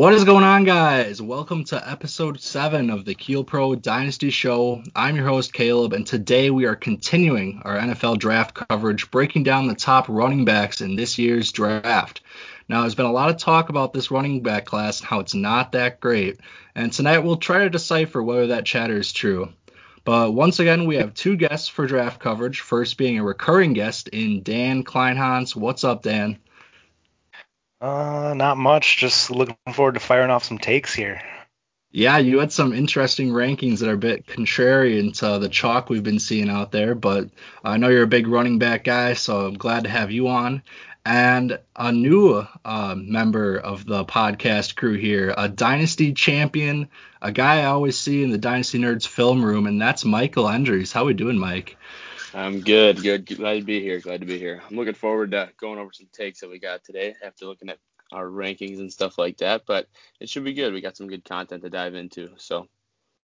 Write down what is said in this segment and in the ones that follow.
What is going on, guys? Welcome to episode 7 of the Keel Pro Dynasty Show. I'm your host, Caleb, and today we are continuing our NFL draft coverage, breaking down the top running backs in this year's draft. Now, there's been a lot of talk about this running back class and how it's not that great, and tonight we'll try to decipher whether that chatter is true. But once again, we have two guests for draft coverage, first being a recurring guest in Dan Kleinhans. What's up, Dan? Uh, not much. Just looking forward to firing off some takes here. Yeah, you had some interesting rankings that are a bit contrarian to the chalk we've been seeing out there, but I know you're a big running back guy, so I'm glad to have you on. And a new uh, member of the podcast crew here, a Dynasty champion, a guy I always see in the Dynasty Nerds film room, and that's Michael Endries. How we doing, Mike? I'm good, good. Glad to be here. Glad to be here. I'm looking forward to going over some takes that we got today after looking at our rankings and stuff like that. But it should be good. We got some good content to dive into. So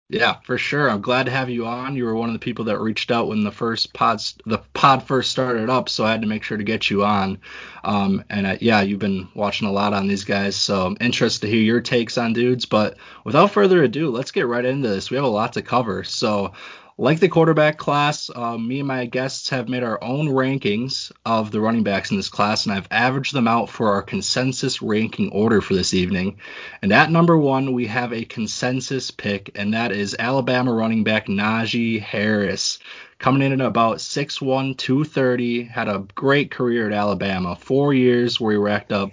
yeah, for sure. I'm glad to have you on. You were one of the people that reached out when the first pod the pod first started up, so I had to make sure to get you on. Um, and uh, yeah, you've been watching a lot on these guys, so I'm interested to hear your takes on dudes. But without further ado, let's get right into this. We have a lot to cover. So like the quarterback class, uh, me and my guests have made our own rankings of the running backs in this class, and I've averaged them out for our consensus ranking order for this evening. And at number one, we have a consensus pick, and that is Alabama running back Najee Harris. Coming in at about 6'1, 230, had a great career at Alabama. Four years where he racked up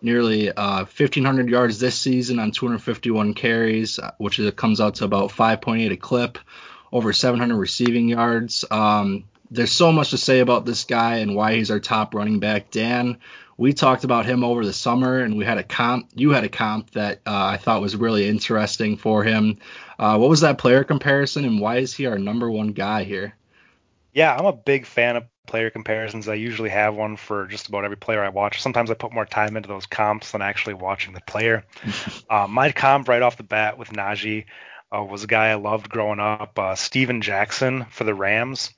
nearly uh, 1,500 yards this season on 251 carries, uh, which is, comes out to about 5.8 a clip over 700 receiving yards. Um, there's so much to say about this guy and why he's our top running back. Dan, we talked about him over the summer, and we had a comp. You had a comp that uh, I thought was really interesting for him. Uh, what was that player comparison, and why is he our number one guy here? Yeah, I'm a big fan of player comparisons. I usually have one for just about every player I watch. Sometimes I put more time into those comps than actually watching the player. uh, my comp right off the bat with Najee uh, was a guy I loved growing up. Uh, Steven Jackson for the Rams.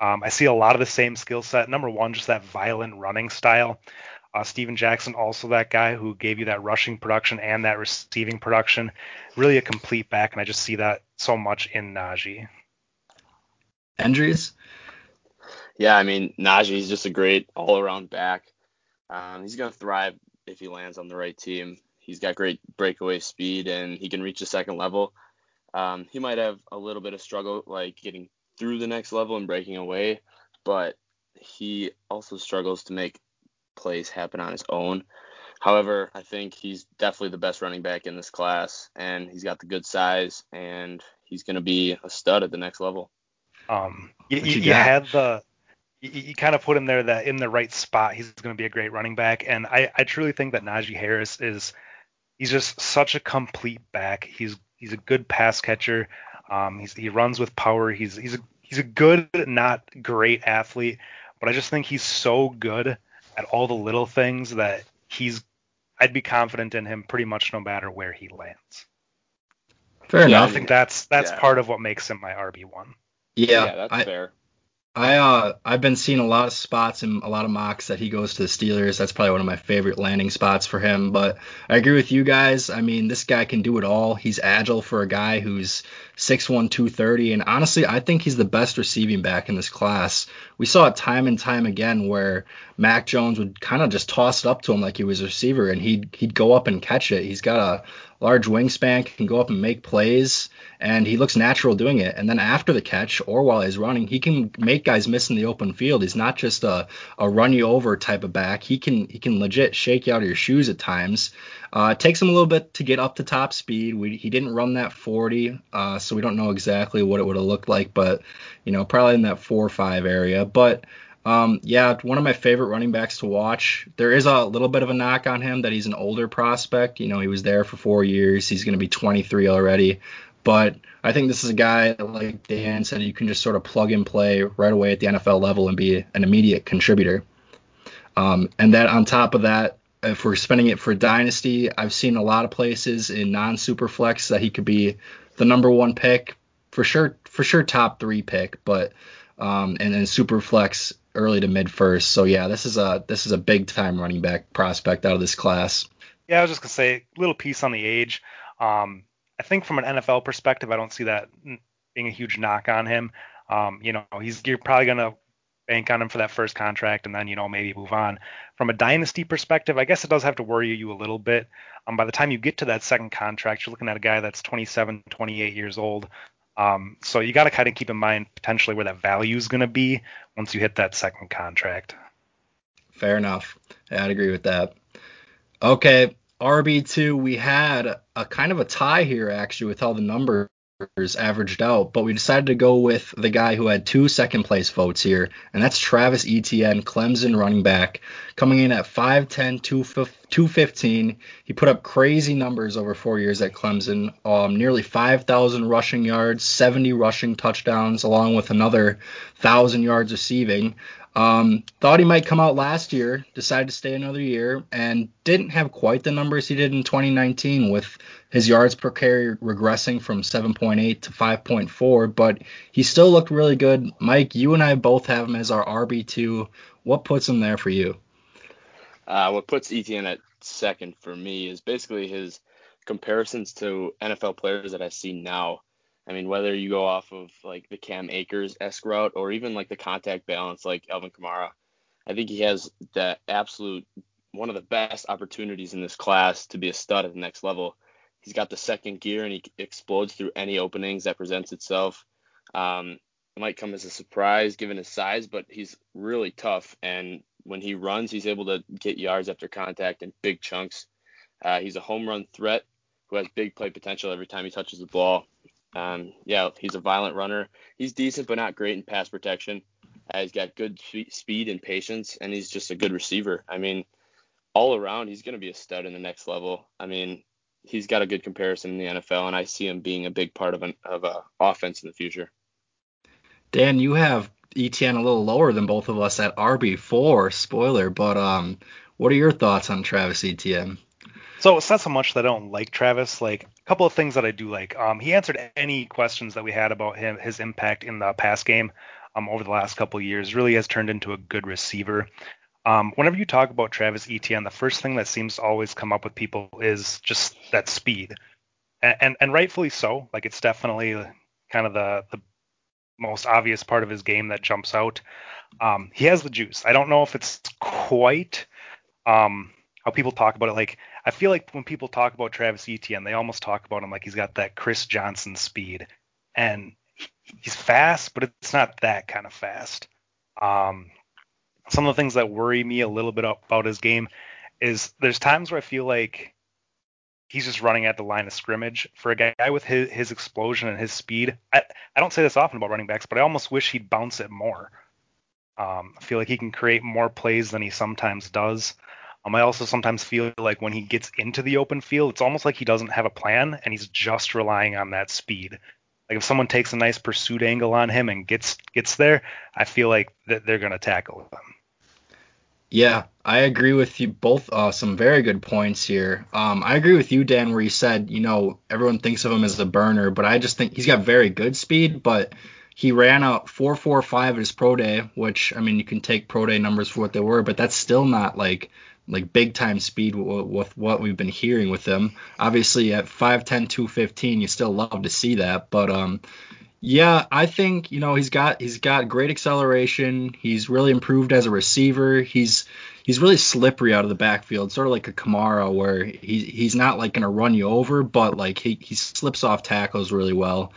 Um, I see a lot of the same skill set. Number one, just that violent running style. Uh, Steven Jackson, also that guy who gave you that rushing production and that receiving production. Really a complete back, and I just see that so much in Najee. Endries? Yeah, I mean, Najee's just a great all around back. Um, he's going to thrive if he lands on the right team. He's got great breakaway speed and he can reach the second level. Um, he might have a little bit of struggle like getting through the next level and breaking away, but he also struggles to make plays happen on his own. However, I think he's definitely the best running back in this class, and he's got the good size, and he's going to be a stud at the next level. Um, you, you, you had the you, you, kind of put him there that in the right spot. He's going to be a great running back, and I, I truly think that Najee Harris is he's just such a complete back. He's He's a good pass catcher. Um, he runs with power. He's he's a, he's a good, not great athlete, but I just think he's so good at all the little things that he's. I'd be confident in him pretty much no matter where he lands. Fair yeah, enough. I think that's that's yeah. part of what makes him my RB one. Yeah, yeah that's I, fair. I uh I've been seeing a lot of spots and a lot of mocks that he goes to the Steelers. That's probably one of my favorite landing spots for him. But I agree with you guys. I mean, this guy can do it all. He's agile for a guy who's 6'1", 230, and honestly, I think he's the best receiving back in this class. We saw it time and time again where Mac Jones would kind of just toss it up to him like he was a receiver, and he'd he'd go up and catch it. He's got a large wingspan, can go up and make plays, and he looks natural doing it. And then after the catch or while he's running, he can make guys miss in the open field. He's not just a, a run you over type of back. He can he can legit shake you out of your shoes at times. Uh, it takes him a little bit to get up to top speed. We, he didn't run that 40, uh, so we don't know exactly what it would have looked like, but you know probably in that four or five area. But um, yeah, one of my favorite running backs to watch. There is a little bit of a knock on him that he's an older prospect. You know, he was there for four years. He's going to be 23 already. But I think this is a guy, like Dan said, you can just sort of plug and play right away at the NFL level and be an immediate contributor. Um, and then on top of that, if we're spending it for dynasty, I've seen a lot of places in non-superflex that he could be the number one pick for sure, for sure top three pick, but um, and then superflex early to mid first. So yeah, this is a this is a big time running back prospect out of this class. Yeah, I was just gonna say a little piece on the age. Um, I think from an NFL perspective, I don't see that being a huge knock on him. Um, you know, he's you're probably gonna bank on him for that first contract and then you know maybe move on. From a dynasty perspective, I guess it does have to worry you a little bit. Um, by the time you get to that second contract, you're looking at a guy that's 27, 28 years old. Um, so you got to kind of keep in mind potentially where that value is going to be once you hit that second contract. Fair enough. I'd agree with that. Okay, RB2, we had a kind of a tie here actually with how the numbers averaged out, but we decided to go with the guy who had two second place votes here, and that's Travis Etienne, Clemson running back, coming in at 5'10, 215. He put up crazy numbers over four years at Clemson, um, nearly 5,000 rushing yards, 70 rushing touchdowns, along with another 1,000 yards receiving. Um, thought he might come out last year, decided to stay another year, and didn't have quite the numbers he did in 2019 with his yards per carry regressing from 7.8 to 5.4, but he still looked really good. Mike, you and I both have him as our RB2. What puts him there for you? Uh, what puts Etienne at second for me is basically his comparisons to NFL players that I see now. I mean, whether you go off of like the Cam Akers esque route or even like the contact balance like Alvin Kamara, I think he has the absolute one of the best opportunities in this class to be a stud at the next level. He's got the second gear and he explodes through any openings that presents itself. Um, it might come as a surprise given his size, but he's really tough. And when he runs, he's able to get yards after contact in big chunks. Uh, he's a home run threat who has big play potential every time he touches the ball. Um, yeah, he's a violent runner. He's decent, but not great in pass protection. Uh, he's got good speed and patience, and he's just a good receiver. I mean, all around, he's going to be a stud in the next level. I mean, he's got a good comparison in the NFL, and I see him being a big part of an of a offense in the future. Dan, you have Etienne a little lower than both of us at RB4. Spoiler, but um, what are your thoughts on Travis Etienne? So it's not so much that I don't like Travis. Like a couple of things that I do like. Um, he answered any questions that we had about him, his impact in the pass game um, over the last couple years. Really has turned into a good receiver. Um, whenever you talk about Travis Etienne, the first thing that seems to always come up with people is just that speed, and and, and rightfully so. Like it's definitely kind of the the most obvious part of his game that jumps out. Um, he has the juice. I don't know if it's quite um, how people talk about it. Like I feel like when people talk about Travis Etienne, they almost talk about him like he's got that Chris Johnson speed, and he's fast, but it's not that kind of fast. Um, some of the things that worry me a little bit about his game is there's times where I feel like he's just running at the line of scrimmage. For a guy with his, his explosion and his speed, I, I don't say this often about running backs, but I almost wish he'd bounce it more. Um, I feel like he can create more plays than he sometimes does. Um, I also sometimes feel like when he gets into the open field, it's almost like he doesn't have a plan and he's just relying on that speed. Like if someone takes a nice pursuit angle on him and gets gets there, I feel like that they're gonna tackle him. Yeah, I agree with you both. Uh, some very good points here. Um, I agree with you, Dan, where you said, you know, everyone thinks of him as a burner, but I just think he's got very good speed. But he ran out 4.45 at his pro day, which I mean, you can take pro day numbers for what they were, but that's still not like like big time speed with, what we've been hearing with him. Obviously at 5'10 215 you still love to see that, but um yeah, I think you know he's got he's got great acceleration. He's really improved as a receiver. He's he's really slippery out of the backfield, sort of like a Kamara, where he he's not like gonna run you over, but like he he slips off tackles really well.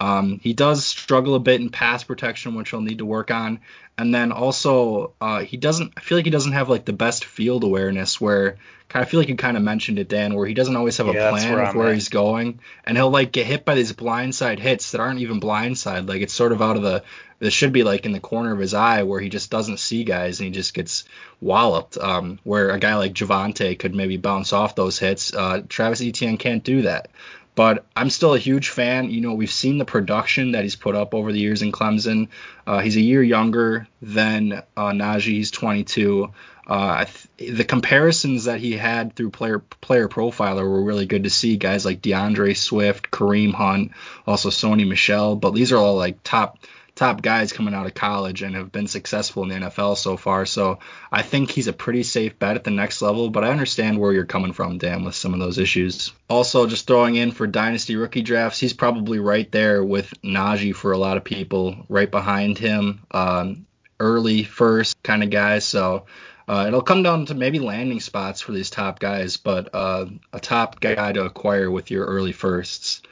Um, he does struggle a bit in pass protection, which he'll need to work on. And then also, uh, he doesn't. I feel like he doesn't have like the best field awareness. Where kind of feel like you kind of mentioned it, Dan, where he doesn't always have yeah, a plan of where at. he's going, and he'll like get hit by these blindside hits that aren't even blindside. Like it's sort of out of the. This should be like in the corner of his eye where he just doesn't see guys and he just gets walloped. Um, where a guy like Javonte could maybe bounce off those hits. Uh, Travis Etienne can't do that. But I'm still a huge fan. You know, we've seen the production that he's put up over the years in Clemson. Uh, he's a year younger than uh, Najee. He's 22. Uh, th- the comparisons that he had through player player profiler were really good to see. Guys like DeAndre Swift, Kareem Hunt, also Sony Michel. But these are all like top top guys coming out of college and have been successful in the NFL so far. So I think he's a pretty safe bet at the next level, but I understand where you're coming from, Dan, with some of those issues. Also, just throwing in for dynasty rookie drafts, he's probably right there with Najee for a lot of people, right behind him. Um, early first kind of guy. So uh, it'll come down to maybe landing spots for these top guys, but uh, a top guy to acquire with your early firsts.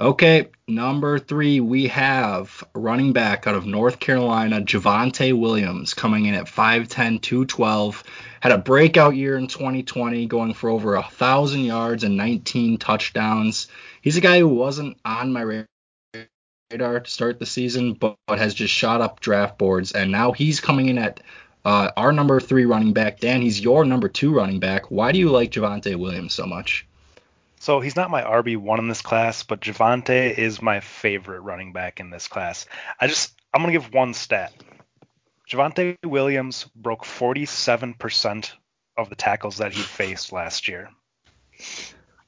Okay, number three, we have running back out of North Carolina, Javonte Williams, coming in at 5'10, 212. Had a breakout year in 2020, going for over a 1,000 yards and 19 touchdowns. He's a guy who wasn't on my radar to start the season, but, has just shot up draft boards, and now he's coming in at uh, our number three running back. Dan, he's your number two running back. Why do you like Javonte Williams so much? So he's not my RB one in this class, but Javonte is my favorite running back in this class. I just I'm gonna give one stat. Javonte Williams broke 47% of the tackles that he faced last year.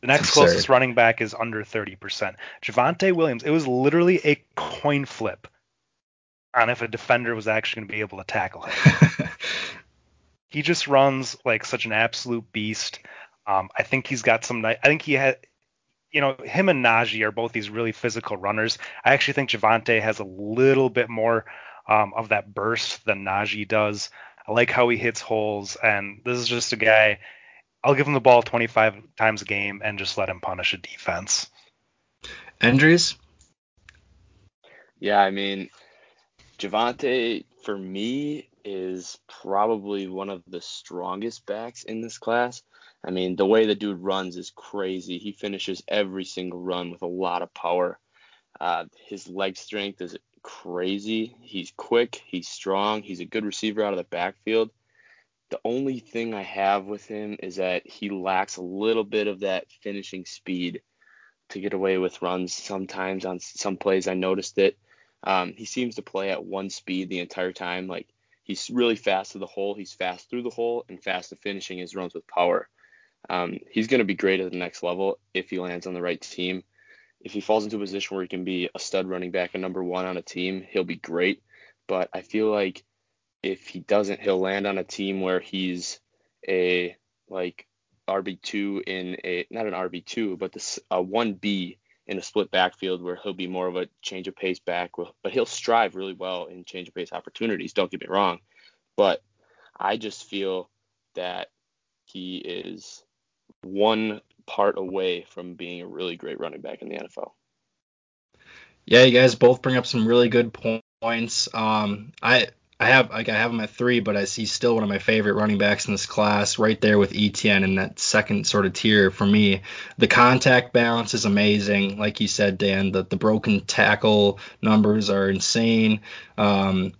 The next closest running back is under 30%. Javonte Williams, it was literally a coin flip on if a defender was actually going to be able to tackle him. he just runs like such an absolute beast. Um, I think he's got some. I think he had, you know, him and Najee are both these really physical runners. I actually think Javonte has a little bit more um, of that burst than Najee does. I like how he hits holes, and this is just a guy. I'll give him the ball 25 times a game and just let him punish a defense. Endries? Yeah, I mean, Javonte for me is probably one of the strongest backs in this class. I mean, the way the dude runs is crazy. He finishes every single run with a lot of power. Uh, his leg strength is crazy. He's quick. He's strong. He's a good receiver out of the backfield. The only thing I have with him is that he lacks a little bit of that finishing speed to get away with runs. Sometimes on some plays, I noticed it. Um, he seems to play at one speed the entire time. Like he's really fast to the hole, he's fast through the hole, and fast to finishing his runs with power. Um, he's going to be great at the next level if he lands on the right team. If he falls into a position where he can be a stud running back, a number one on a team, he'll be great. But I feel like if he doesn't, he'll land on a team where he's a like RB2 in a not an RB2, but this a 1B in a split backfield where he'll be more of a change of pace back, but he'll strive really well in change of pace opportunities. Don't get me wrong, but I just feel that he is one part away from being a really great running back in the NFL. Yeah, you guys both bring up some really good points. Um, I I have like I have him at three, but I, he's still one of my favorite running backs in this class, right there with Etienne in that second sort of tier for me. The contact balance is amazing, like you said, Dan. The the broken tackle numbers are insane. Um,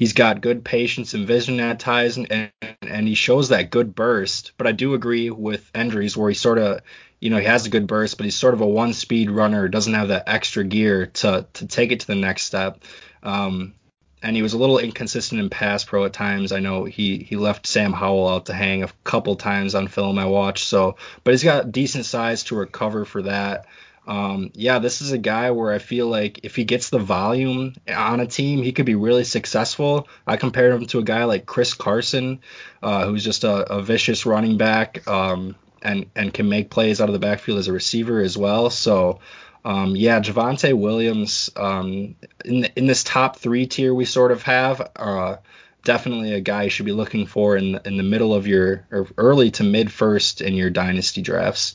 he's got good patience and vision at times, and, and he shows that good burst. But I do agree with Endries where he sort of you know, he has a good burst, but he's sort of a one speed runner, doesn't have that extra gear to to take it to the next step. Um, and he was a little inconsistent in pass pro at times. I know he he left Sam Howell out to hang a couple times on film I watched. So, but he's got decent size to recover for that. Um, yeah, this is a guy where I feel like if he gets the volume on a team, he could be really successful. I compared him to a guy like Chris Carson, uh, who's just a, a, vicious running back um, and and can make plays out of the backfield as a receiver as well. So um, yeah, Javonte Williams um, in in this top three tier we sort of have. Uh, definitely a guy you should be looking for in in the middle of your or early to mid first in your dynasty drafts.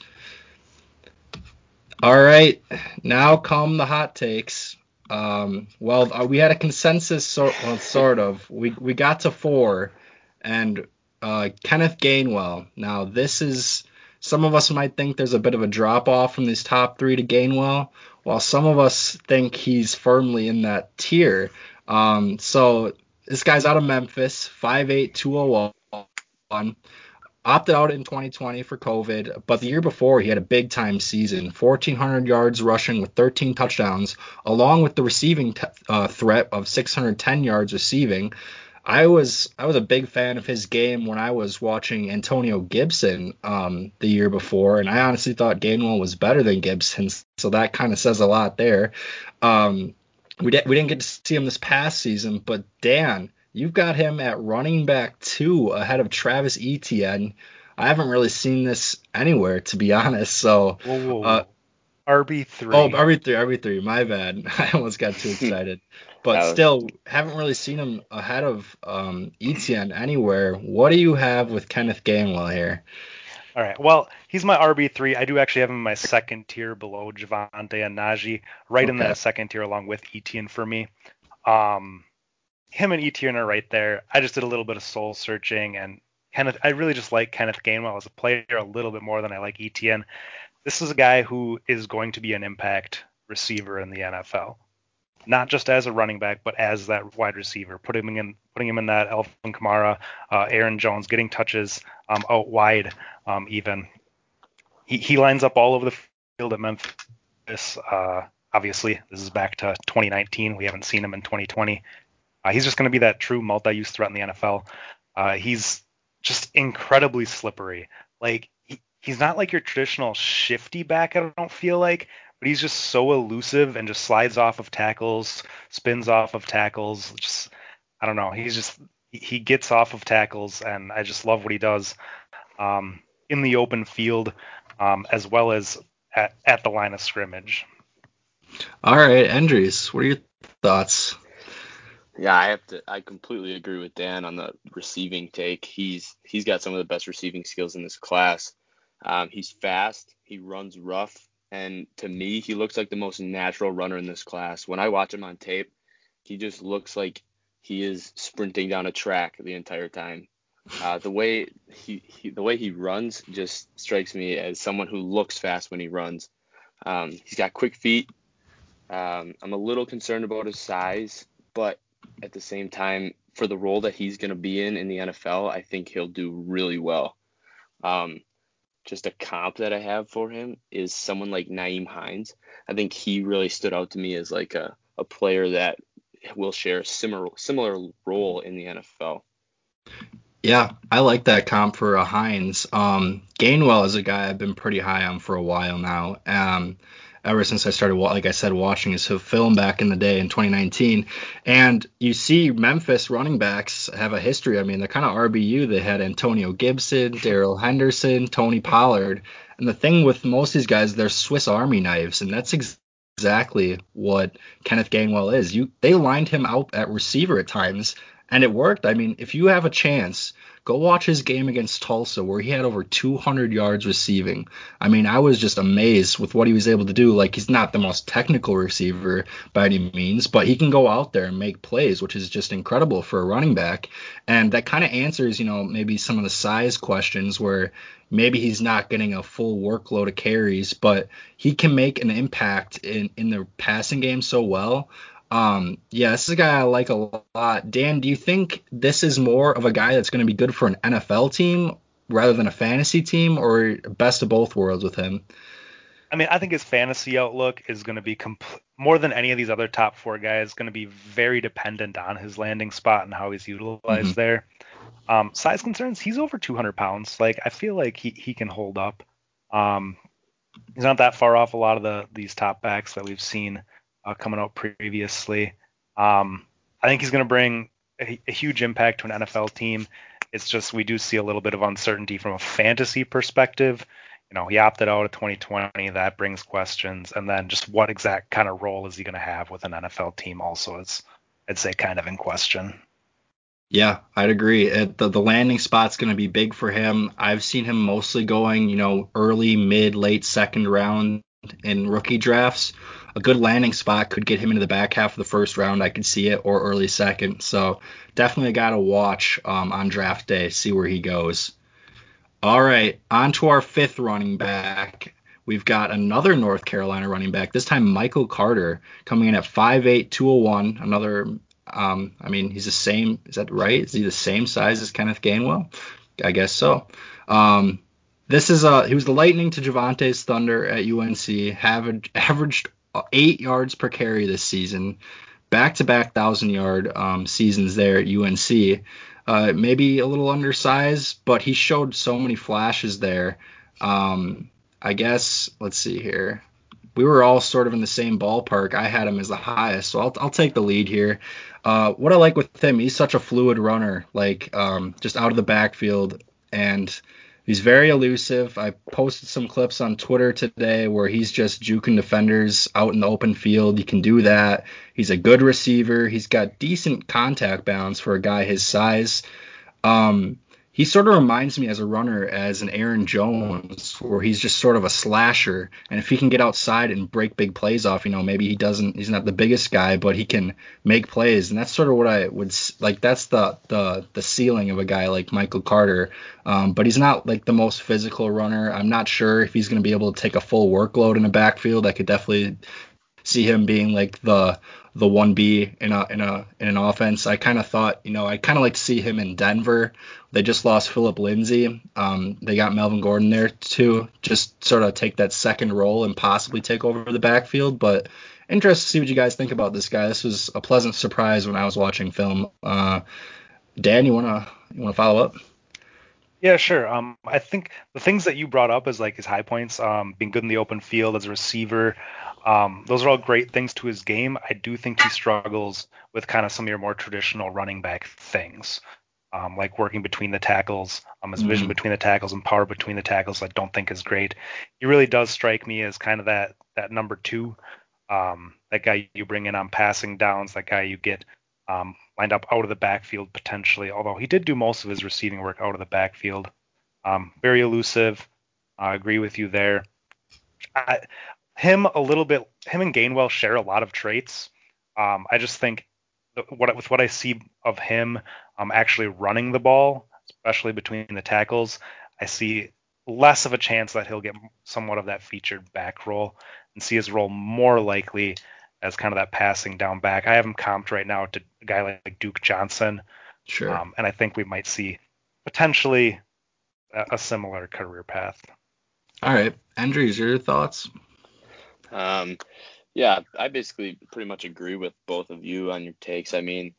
All right, now come the hot takes. Um, well, uh, we had a consensus, sort well, sort of. We we got to four, and uh, Kenneth Gainwell. Now this is some of us might think there's a bit of a drop off from these top three to Gainwell, while some of us think he's firmly in that tier. Um, so this guy's out of Memphis, 5'8", 201. Opted out in 2020 for COVID, but the year before he had a big time season 1,400 yards rushing with 13 touchdowns, along with the receiving t- uh, threat of 610 yards receiving. I was I was a big fan of his game when I was watching Antonio Gibson um, the year before, and I honestly thought Gainwell was better than Gibson, so that kind of says a lot there. Um, we, di- we didn't get to see him this past season, but Dan, you've got him at running back two ahead of Travis Etienne. I haven't really seen this anywhere, to be honest. So, whoa, whoa, uh, RB three. Oh, RB three, RB three. My bad. I almost got too excited. But was... still, haven't really seen him ahead of um, Etienne anywhere. What do you have with Kenneth Gainwell here? All right. Well, he's my RB three. I do actually have him in my second tier below Javonte and Najee, right okay. in that second tier along with Etienne for me. Um, him and Etienne are right there. I just did a little bit of soul searching and Kenneth. I really just like Kenneth Gainwell as a player a little bit more than I like Etienne. This is a guy who is going to be an impact receiver in the NFL not just as a running back, but as that wide receiver, putting him in, putting him in that Alvin Kamara, uh, Aaron Jones, getting touches um, out wide, um, even. He, he lines up all over the field at Memphis. Uh, obviously, this is back to 2019. We haven't seen him in 2020. Uh, he's just going to be that true multi-use threat in the NFL. Uh, he's just incredibly slippery. Like he, he's not like your traditional shifty back. I don't feel like, but he's just so elusive and just slides off of tackles, spins off of tackles. Just I don't know. He's just he gets off of tackles, and I just love what he does um, in the open field um, as well as at, at the line of scrimmage. All right, Endries, what are your thoughts? Yeah, I have to. I completely agree with Dan on the receiving take. He's he's got some of the best receiving skills in this class. Um, he's fast. He runs rough. And to me, he looks like the most natural runner in this class. When I watch him on tape, he just looks like he is sprinting down a track the entire time. Uh, the way he, he, the way he runs just strikes me as someone who looks fast when he runs. Um, he's got quick feet. Um, I'm a little concerned about his size, but at the same time, for the role that he's going to be in in the NFL, I think he'll do really well. Um, just a comp that I have for him is someone like Nyheim Hines. I think he really stood out to me as like a, a player that will share a similar similar role in the NFL. Yeah, I like that comp for a Hines. Um, Gainwell is a guy I've been pretty high on for a while now. Um, ever since I started, like I said, watching his film back in the day in 2019. And you see Memphis running backs have a history. I mean, they're kind of RBU. They had Antonio Gibson, Darrell Henderson, Tony Pollard. And the thing with most of these guys, they're Swiss Army knives, and that's ex- exactly what Kenneth Gainwell is. You they lined him out at receiver at times, and it worked. I mean, if you have a chance Go watch his game against Tulsa where he had over 200 yards receiving. I mean, I was just amazed with what he was able to do. Like he's not the most technical receiver by any means, but he can go out there and make plays, which is just incredible for a running back. And that kind of answers, you know, maybe some of the size questions where maybe he's not getting a full workload of carries, but he can make an impact in in the passing game so well. Um, yeah, this is a guy I like a lot. Dan, do you think this is more of a guy that's going to be good for an NFL team rather than a fantasy team, or best of both worlds with him? I mean, I think his fantasy outlook is going to be compl- more than any of these other top four guys. Going to be very dependent on his landing spot and how he's utilized mm-hmm. there. Um, size concerns, he's over 200 pounds. Like I feel like he he can hold up. Um, he's not that far off a lot of the these top backs that we've seen uh, coming out previously. Um, I think he's going to bring a, a, huge impact to an NFL team. It's just we do see a little bit of uncertainty from a fantasy perspective. You know, he opted out of 2020. That brings questions, and then just what exact kind of role is he going to have with an NFL team? Also, is I'd say kind of in question. Yeah, I'd agree. It, the, the landing spot's going to be big for him. I've seen him mostly going, you know, early, mid, late second round in rookie drafts a good landing spot could get him into the back half of the first round. I could see it, or early second. So definitely got to watch um, on draft day, see where he goes. All right, on to our fifth running back. We've got another North Carolina running back, this time Michael Carter, coming in at 5'8, 201. Another, um, I mean, he's the same, is that right? Is he the same size as Kenneth Gainwell? I guess so. Um, this is uh he was the lightning to Javonte's Thunder at UNC, averaged averaged eight yards per carry this season, back to back thousand yard um, seasons there at UNC. Uh, maybe a little undersized, but he showed so many flashes there. Um, I guess let's see here. we were all sort of in the same ballpark. I had him as the highest, so I'll, I'll take the lead here. Uh, what I like with him, he's such a fluid runner, like um, just out of the backfield, and he's very elusive. I posted some clips on Twitter today where he's just juking defenders out in the open field. He can do that. He's a good receiver. He's got decent contact balance for a guy his size. Um, he sort of reminds me as a runner as an Aaron Jones, where he's just sort of a slasher. And if he can get outside and break big plays off, you know, maybe he doesn't, he's not the biggest guy, but he can make plays. And that's sort of what I would like. That's the the the ceiling of a guy like Michael Carter. Um, but he's not like the most physical runner. I'm not sure if he's going to be able to take a full workload in the backfield. I could definitely see him being like the the one B in a in a in an offense. I kind of thought, you know, I kind of like to see him in Denver. They just lost Phillip Lindsay. Um, they got Melvin Gordon there to just sort of take that second role and possibly take over the backfield. But interested to see what you guys think about this guy. This was a pleasant surprise when I was watching film. Uh, Dan, you wanna you wanna follow up? Yeah, sure. Um, I think the things that you brought up as like his high points, um, being good in the open field as a receiver, um, those are all great things to his game. I do think he struggles with kind of some of your more traditional running back things, um, like working between the tackles. Um, his mm-hmm. vision between the tackles and power between the tackles, I don't think is great. He really does strike me as kind of that that number two, um, that guy you bring in on passing downs, that guy you get um, lined up out of the backfield potentially. Although he did do most of his receiving work out of the backfield. Um, very elusive. I agree with you there. I, him a little bit. Him and Gainwell share a lot of traits. Um, I just think what with what I see of him um, actually running the ball, especially between the tackles, I see less of a chance that he'll get somewhat of that featured back role and see his role more likely as kind of that passing down back. I have him comped right now to a guy like, Duke Johnson. Sure. Um, and I think we might see potentially a, a, similar career path. All right. Endries, your thoughts? Um, yeah, I basically pretty much agree with both of you on your takes. I mean,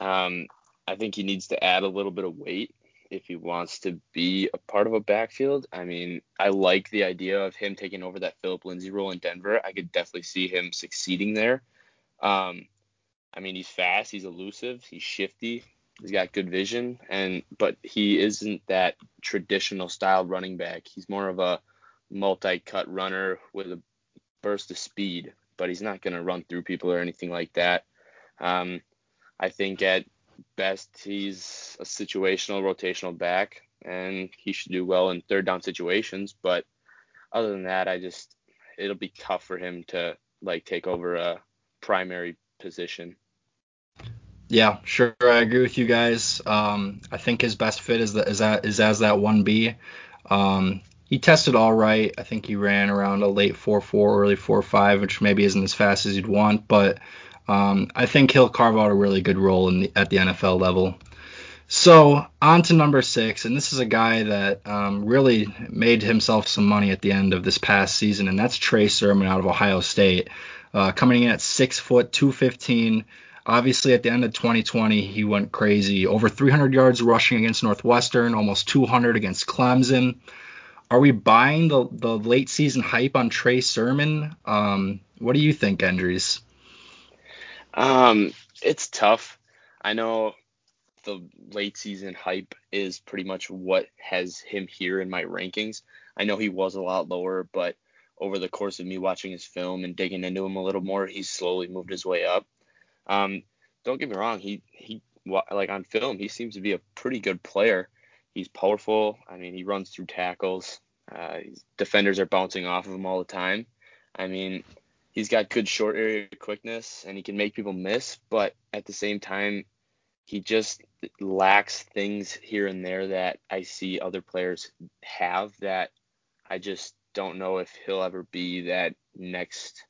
um, I think he needs to add a little bit of weight if he wants to be a part of a backfield. I mean, I like the idea of him taking over that Phillip Lindsay role in Denver. I could definitely see him succeeding there. Um, I mean, he's fast, he's elusive, he's shifty, he's got good vision, and but he isn't that traditional style running back. He's more of a multi-cut runner with a burst of speed, but he's not going to run through people or anything like that. Um, I think at best he's a situational rotational back, and he should do well in third down situations. But other than that, I just it'll be tough for him to like take over a primary position. Yeah, sure. I agree with you guys. Um, I think his best fit is that is that is as that one B. Um, he tested all right. I think he ran around a late 4.4, early 4-5, which maybe isn't as fast as you'd want, but um, I think he'll carve out a really good role the, at the NFL level. So on to number six, and this is a guy that um, really made himself some money at the end of this past season, and that's Trey Sermon out of Ohio State, uh, coming in at six foot 215. Obviously, at the end of 2020, he went crazy. Over 300 yards rushing against Northwestern, almost 200 against Clemson are we buying the the late season hype on Trey Sermon? Um, what do you think, Endries? Um, it's tough. I know the late season hype is pretty much what has him here in my rankings. I know he was a lot lower, but over the course of me watching his film and digging into him a little more, he's slowly moved his way up. Um, don't get me wrong, he he like on film, he seems to be a pretty good player. He's powerful. I mean, he runs through tackles. Uh, defenders are bouncing off of him all the time. I mean, he's got good short area quickness and he can make people miss, but at the same time, he just lacks things here and there that I see other players have that I just don't know if he'll ever be that next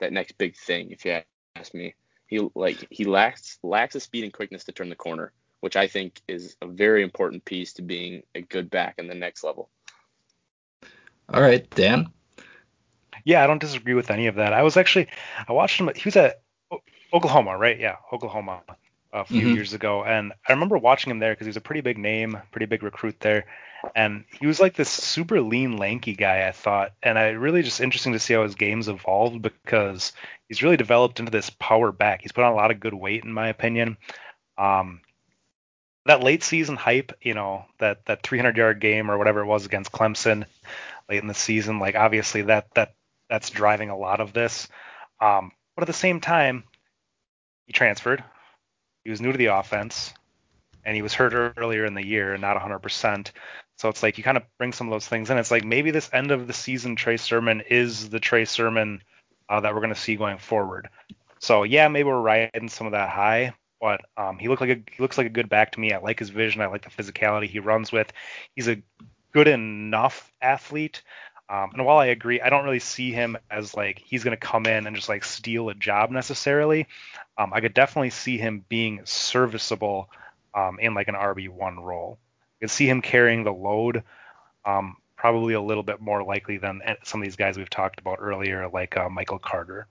that next big thing if you ask me. He like he lacks lacks the speed and quickness to turn the corner which I think is a very important piece to being a good back in the next level. All right, Dan. Yeah, I don't disagree with any of that. I was actually I watched him. He was at Oklahoma, right? Yeah, Oklahoma. a few Mhm. years ago, and I remember watching him there because he was a pretty big name, pretty big recruit there, and he was like this super lean, lanky guy. I thought, and I really just interesting to see how his game's evolved because he's really developed into this power back. He's put on a lot of good weight, in my opinion. Um, that late season hype, you know, that that 300 yard game or whatever it was against Clemson late in the season, like obviously that that that's driving a lot of this. Um, but at the same time, he transferred. He was new to the offense, and he was hurt earlier in the year and not 100%. So it's like you kind of bring some of those things in. It's like maybe this end of the season Trey Sermon is the Trey Sermon uh, that we're going to see going forward. So yeah, maybe we're riding some of that high, but um, he looked like a he looks like a good back to me. I like his vision. I like the physicality he runs with. He's a good enough athlete. Um, and while I agree, I don't really see him as like he's going to come in and just like steal a job necessarily. Um, I could definitely see him being serviceable um, in like an RB one role. I could see him carrying the load, um, probably a little bit more likely than some of these guys we've talked about earlier, like uh, Michael Carter.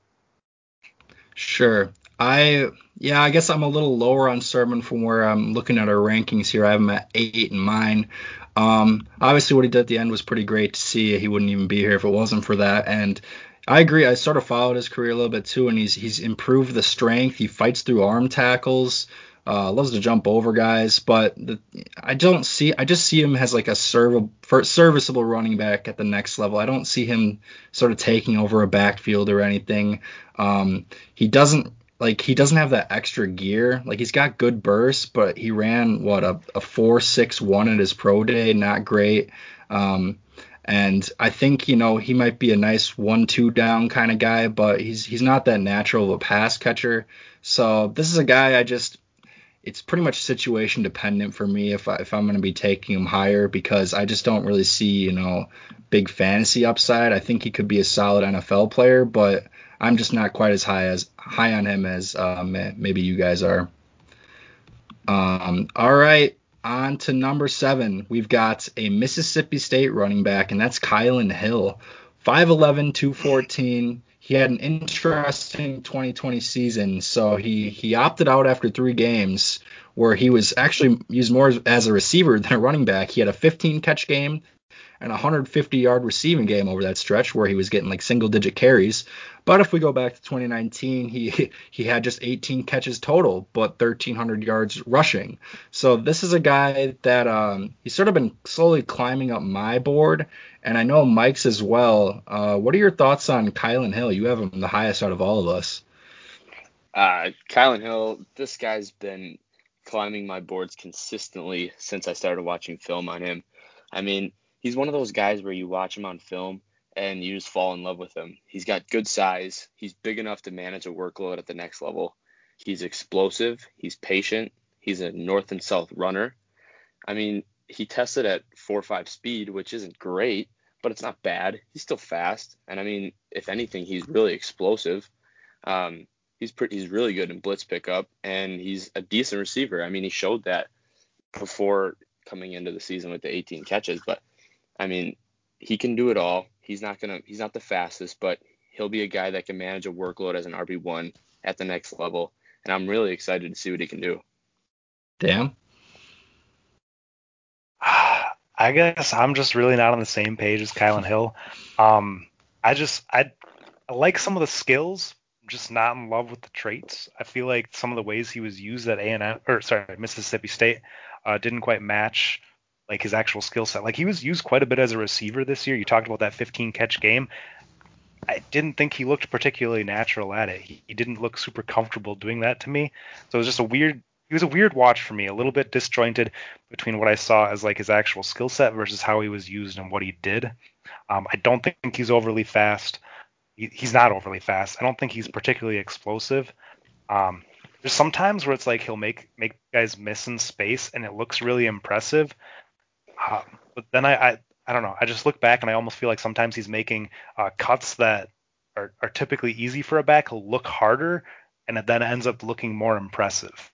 Sure. I yeah, I guess I'm a little lower on Sermon from where I'm looking at our rankings here. I have him at eight in mine. Um, obviously, what he did at the end was pretty great to see. He wouldn't even be here if it wasn't for that. And I agree. I sort of followed his career a little bit too, and he's he's improved the strength. He fights through arm tackles. Uh, loves to jump over guys, but the, I don't see. I just see him as like a serv- serviceable running back at the next level. I don't see him sort of taking over a backfield or anything. Um, he doesn't like he doesn't have that extra gear. Like he's got good burst, but he ran what a, a four six one at his pro day, not great. Um, and I think you know he might be a nice one two down kind of guy, but he's he's not that natural of a pass catcher. So this is a guy I just it's pretty much situation dependent for me if I, if I'm going to be taking him higher because I just don't really see you know big fantasy upside. I think he could be a solid NFL player, but I'm just not quite as high as high on him as uh, maybe you guys are. Um, all right, on to number seven. We've got a Mississippi State running back, and that's Kylin Hill. 5'11, 214. He had an interesting 2020 season, so he, he opted out after three games where he was actually used more as a receiver than a running back. He had a 15 catch game and a 150 yard receiving game over that stretch where he was getting like single digit carries. But if we go back to 2019, he he had just 18 catches total, but 1,300 yards rushing. So this is a guy that um, he's sort of been slowly climbing up my board, and I know Mike's as well. Uh, what are your thoughts on Kylin Hill? You have him the highest out of all of us. Uh, Kylin Hill, this guy's been climbing my boards consistently since I started watching film on him. I mean, he's one of those guys where you watch him on film and you just fall in love with him. He's got good size. He's big enough to manage a workload at the next level. He's explosive. He's patient. He's a north and south runner. I mean, he tested at 4 or 5 speed, which isn't great, but it's not bad. He's still fast. And I mean, if anything, he's really explosive. Um, he's pretty, he's really good in blitz pickup, and he's a decent receiver. I mean, he showed that before coming into the season with the 18 catches, but I mean, he can do it all. He's not gonna he's not the fastest, but he'll be a guy that can manage a workload as an RB one at the next level. And I'm really excited to see what he can do. Damn. I guess I'm just really not on the same page as Kylin Hill. Um, I just I, I like some of the skills, I'm just not in love with the traits. I feel like some of the ways he was used at A&M or sorry Mississippi State uh, didn't quite match like his actual skill set. Like he was used quite a bit as a receiver this year. You talked about that 15 catch game. I didn't think he looked particularly natural at it. He, he didn't look super comfortable doing that to me. So it was just a weird. He was a weird watch for me, a little bit disjointed between what I saw as like his actual skill set versus how he was used and what he did. Um, I don't think he's overly fast. He, he's not overly fast. I don't think he's particularly explosive. Um, there's sometimes where it's like he'll make make guys miss in space and it looks really impressive. Uh, but then I, I I don't know. I just look back and I almost feel like sometimes he's making uh, cuts that are, are typically easy for a back look harder, and it then ends up looking more impressive.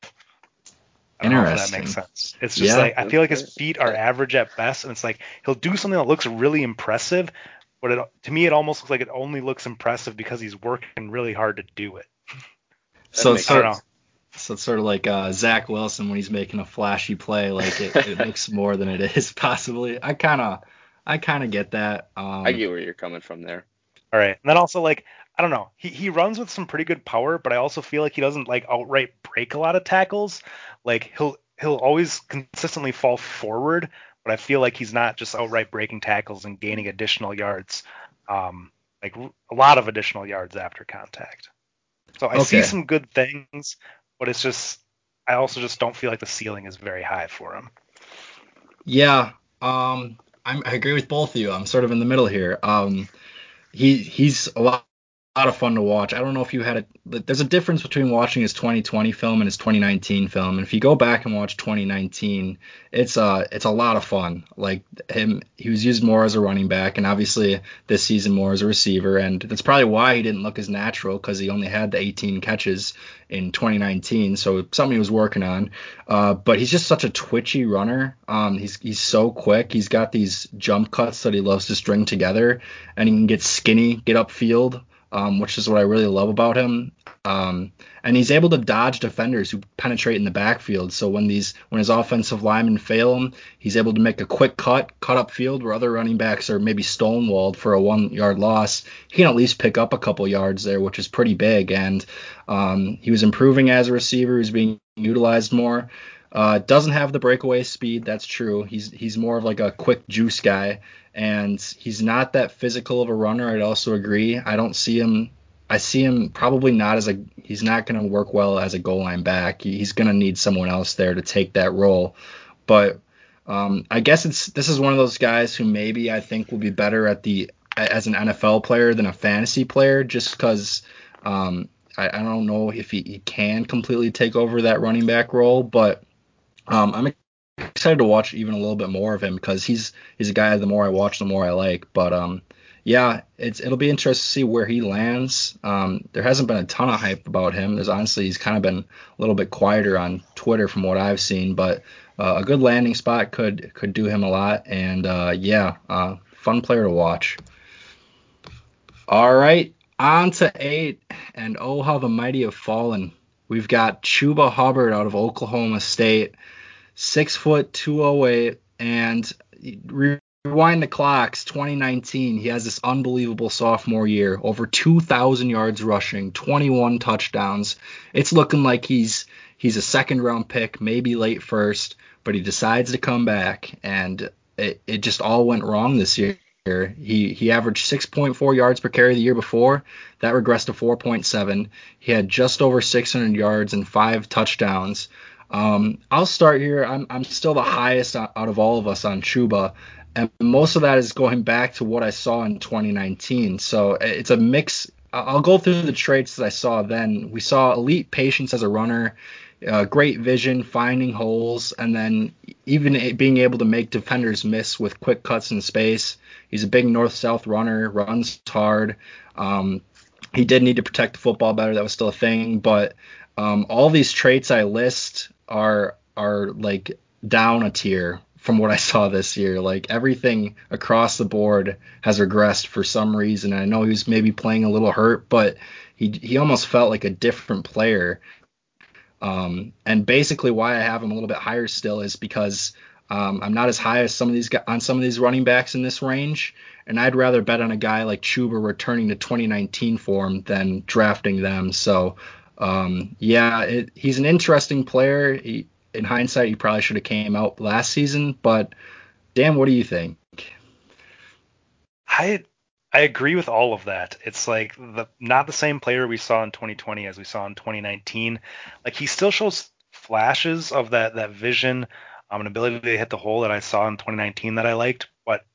I don't know if that makes sense. It's just Yeah. like I feel like his feet are average at best, and it's like he'll do something that looks really impressive, but it, to me it almost looks like it only looks impressive because he's working really hard to do it. So makes I don't so. So it's sort of like uh, Zach Wilson when he's making a flashy play, like it, it looks more than it is possibly. I kind of, I kind of get that. Um, I get where you're coming from there. All right, and then also like I don't know, he he runs with some pretty good power, but I also feel like he doesn't like outright break a lot of tackles. Like he'll he'll always consistently fall forward, but I feel like he's not just outright breaking tackles and gaining additional yards, um, like a lot of additional yards after contact. So I okay. see some good things, but it's just I also just don't feel like the ceiling is very high for him. Yeah, um, I agree with both of you. I'm sort of in the middle here. Um, he he's a lot lot of fun to watch. I don't know if you had a there's a difference between watching his 2020 film and his 2019 film. And if you go back and watch 2019, it's uh it's a lot of fun. Like him he was used more as a running back and obviously this season more as a receiver and that's probably why he didn't look as natural cuz he only had the 18 catches in 2019. So something he was working on. Uh, but he's just such a twitchy runner. Um, he's he's so quick. He's got these jump cuts that he loves to string together and he can get skinny, get upfield um, which is what I really love about him. Um, and he's able to dodge defenders who penetrate in the backfield. So when these when his offensive linemen fail him, he's able to make a quick cut, cut up field where other running backs are maybe stonewalled for a one yard loss. He can at least pick up a couple yards there, which is pretty big. And um, he was improving as a receiver. He was being utilized more. Uh, doesn't have the breakaway speed, that's true. He's he's more of like a quick juice guy, and he's not that physical of a runner. I'd also agree. I don't see him. I see him probably not as a. He's not going to work well as a goal line back. He's going to need someone else there to take that role. But um, I guess it's this is one of those guys who maybe I think will be better at the as an NFL player than a fantasy player, just because. Um, I, I, don't know if he, he can completely take over that running back role, but um, I'm excited to watch even a little bit more of him because he's he's a guy. The more I watch, the more I like. But um, yeah, it's it'll be interesting to see where he lands. Um, there hasn't been a ton of hype about him. There's honestly he's kind of been a little bit quieter on Twitter from what I've seen, but uh, a good landing spot could could do him a lot. And uh, yeah, uh, fun player to watch. All right, on to eight, and oh how the mighty have fallen. We've got Chuba Hubbard out of Oklahoma State six foot 208, and rewind the clocks 2019 he has this unbelievable sophomore year. Over 2000 yards rushing 21 touchdowns. It's looking like he's he's a second round pick maybe late first but he decides to come back and it, it just all went wrong this year. He he averaged 6.4 yards per carry the year before. That regressed to 4.7 he had just over 600 yards and five touchdowns um, I'll start here. I'm, I'm still the highest out of all of us on Chuba, and most of that is going back to what I saw in 2019. So it's a mix. I'll go through the traits that I saw then. We saw elite patience as a runner, uh, great vision, finding holes, and then even being able to make defenders miss with quick cuts in space. He's a big north-south runner, runs hard. Um, he did need to protect the football better. That was still a thing, but um, all these traits I list are are like down a tier from what I saw this year. Like everything across the board has regressed for some reason. I know he was maybe playing a little hurt, but he he almost felt like a different player. Um, and basically why I have him a little bit higher still is because um, I'm not as high as some of these on some of these running backs in this range, and I'd rather bet on a guy like Chuba returning to 2019 form than drafting them. So um, yeah, it, he's an interesting player. He, in hindsight, he probably should have came out last season. But Dan, what do you think? I I agree with all of that. It's like the not the same player we saw in 2020 as we saw in 2019. Like he still shows flashes of that that vision, um, an ability to hit the hole that I saw in 2019 that I liked. But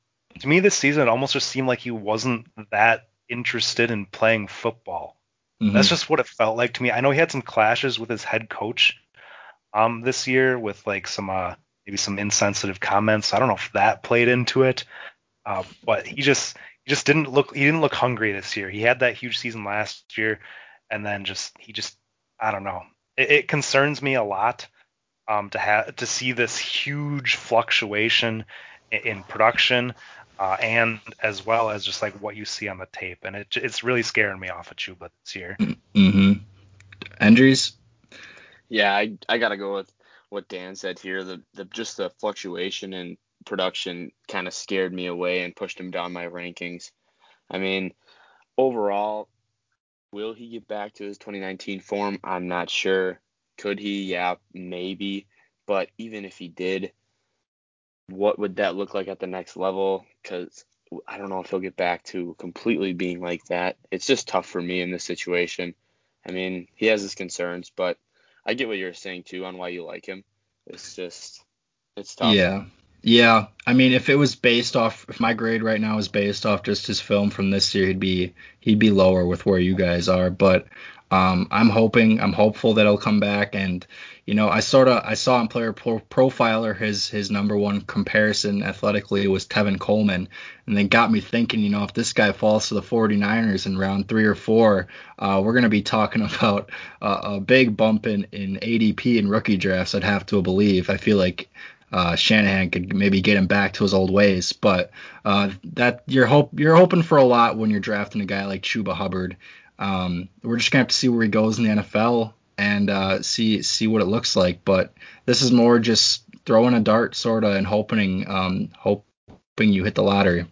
to me, this season it almost just seemed like he wasn't that interested in playing football. Mm-hmm. That's just what it felt like to me. I know he had some clashes with his head coach um this year with like some uh maybe some insensitive comments. I don't know if that played into it. Uh, but he just he just didn't look he didn't look hungry this year. He had that huge season last year and then just he just I don't know. It, it concerns me a lot um to have to see this huge fluctuation in, in production uh, and as well as just like what you see on the tape. And it, it's really scaring me off of Chuba this year. Mm-hmm. Endries? Yeah, I I gotta go with what Dan said here. The the just the fluctuation in production kind of scared me away and pushed him down my rankings. I mean, overall, will he get back to his 2019 form? I'm not sure. Could he? Yeah, maybe. But even if he did, what would that look like at the next level? Because I don't know if he'll get back to completely being like that. It's just tough for me in this situation. I mean, he has his concerns, but I get what you're saying too on why you like him. It's just, it's tough. Yeah. Yeah, I mean, if it was based off, if my grade right now is based off just his film from this year, he'd be he'd be lower with where you guys are. But um, I'm hoping, I'm hopeful that he'll come back. And you know, I sort of I saw on Player Pro- Profiler his his number one comparison athletically was Tevin Coleman, and then got me thinking. You know, if this guy falls to the 49ers in round three or four, uh, we're gonna be talking about a big bump in in ADP and rookie drafts. I'd have to believe. I feel like uh, Shanahan could maybe get him back to his old ways. But uh, that you're hope you're hoping for a lot when you're drafting a guy like Chuba Hubbard. Um, we're just gonna have to see where he goes in the NFL and uh, see see what it looks like. But this is more just throwing a dart sort of and hoping um, hoping you hit the lottery.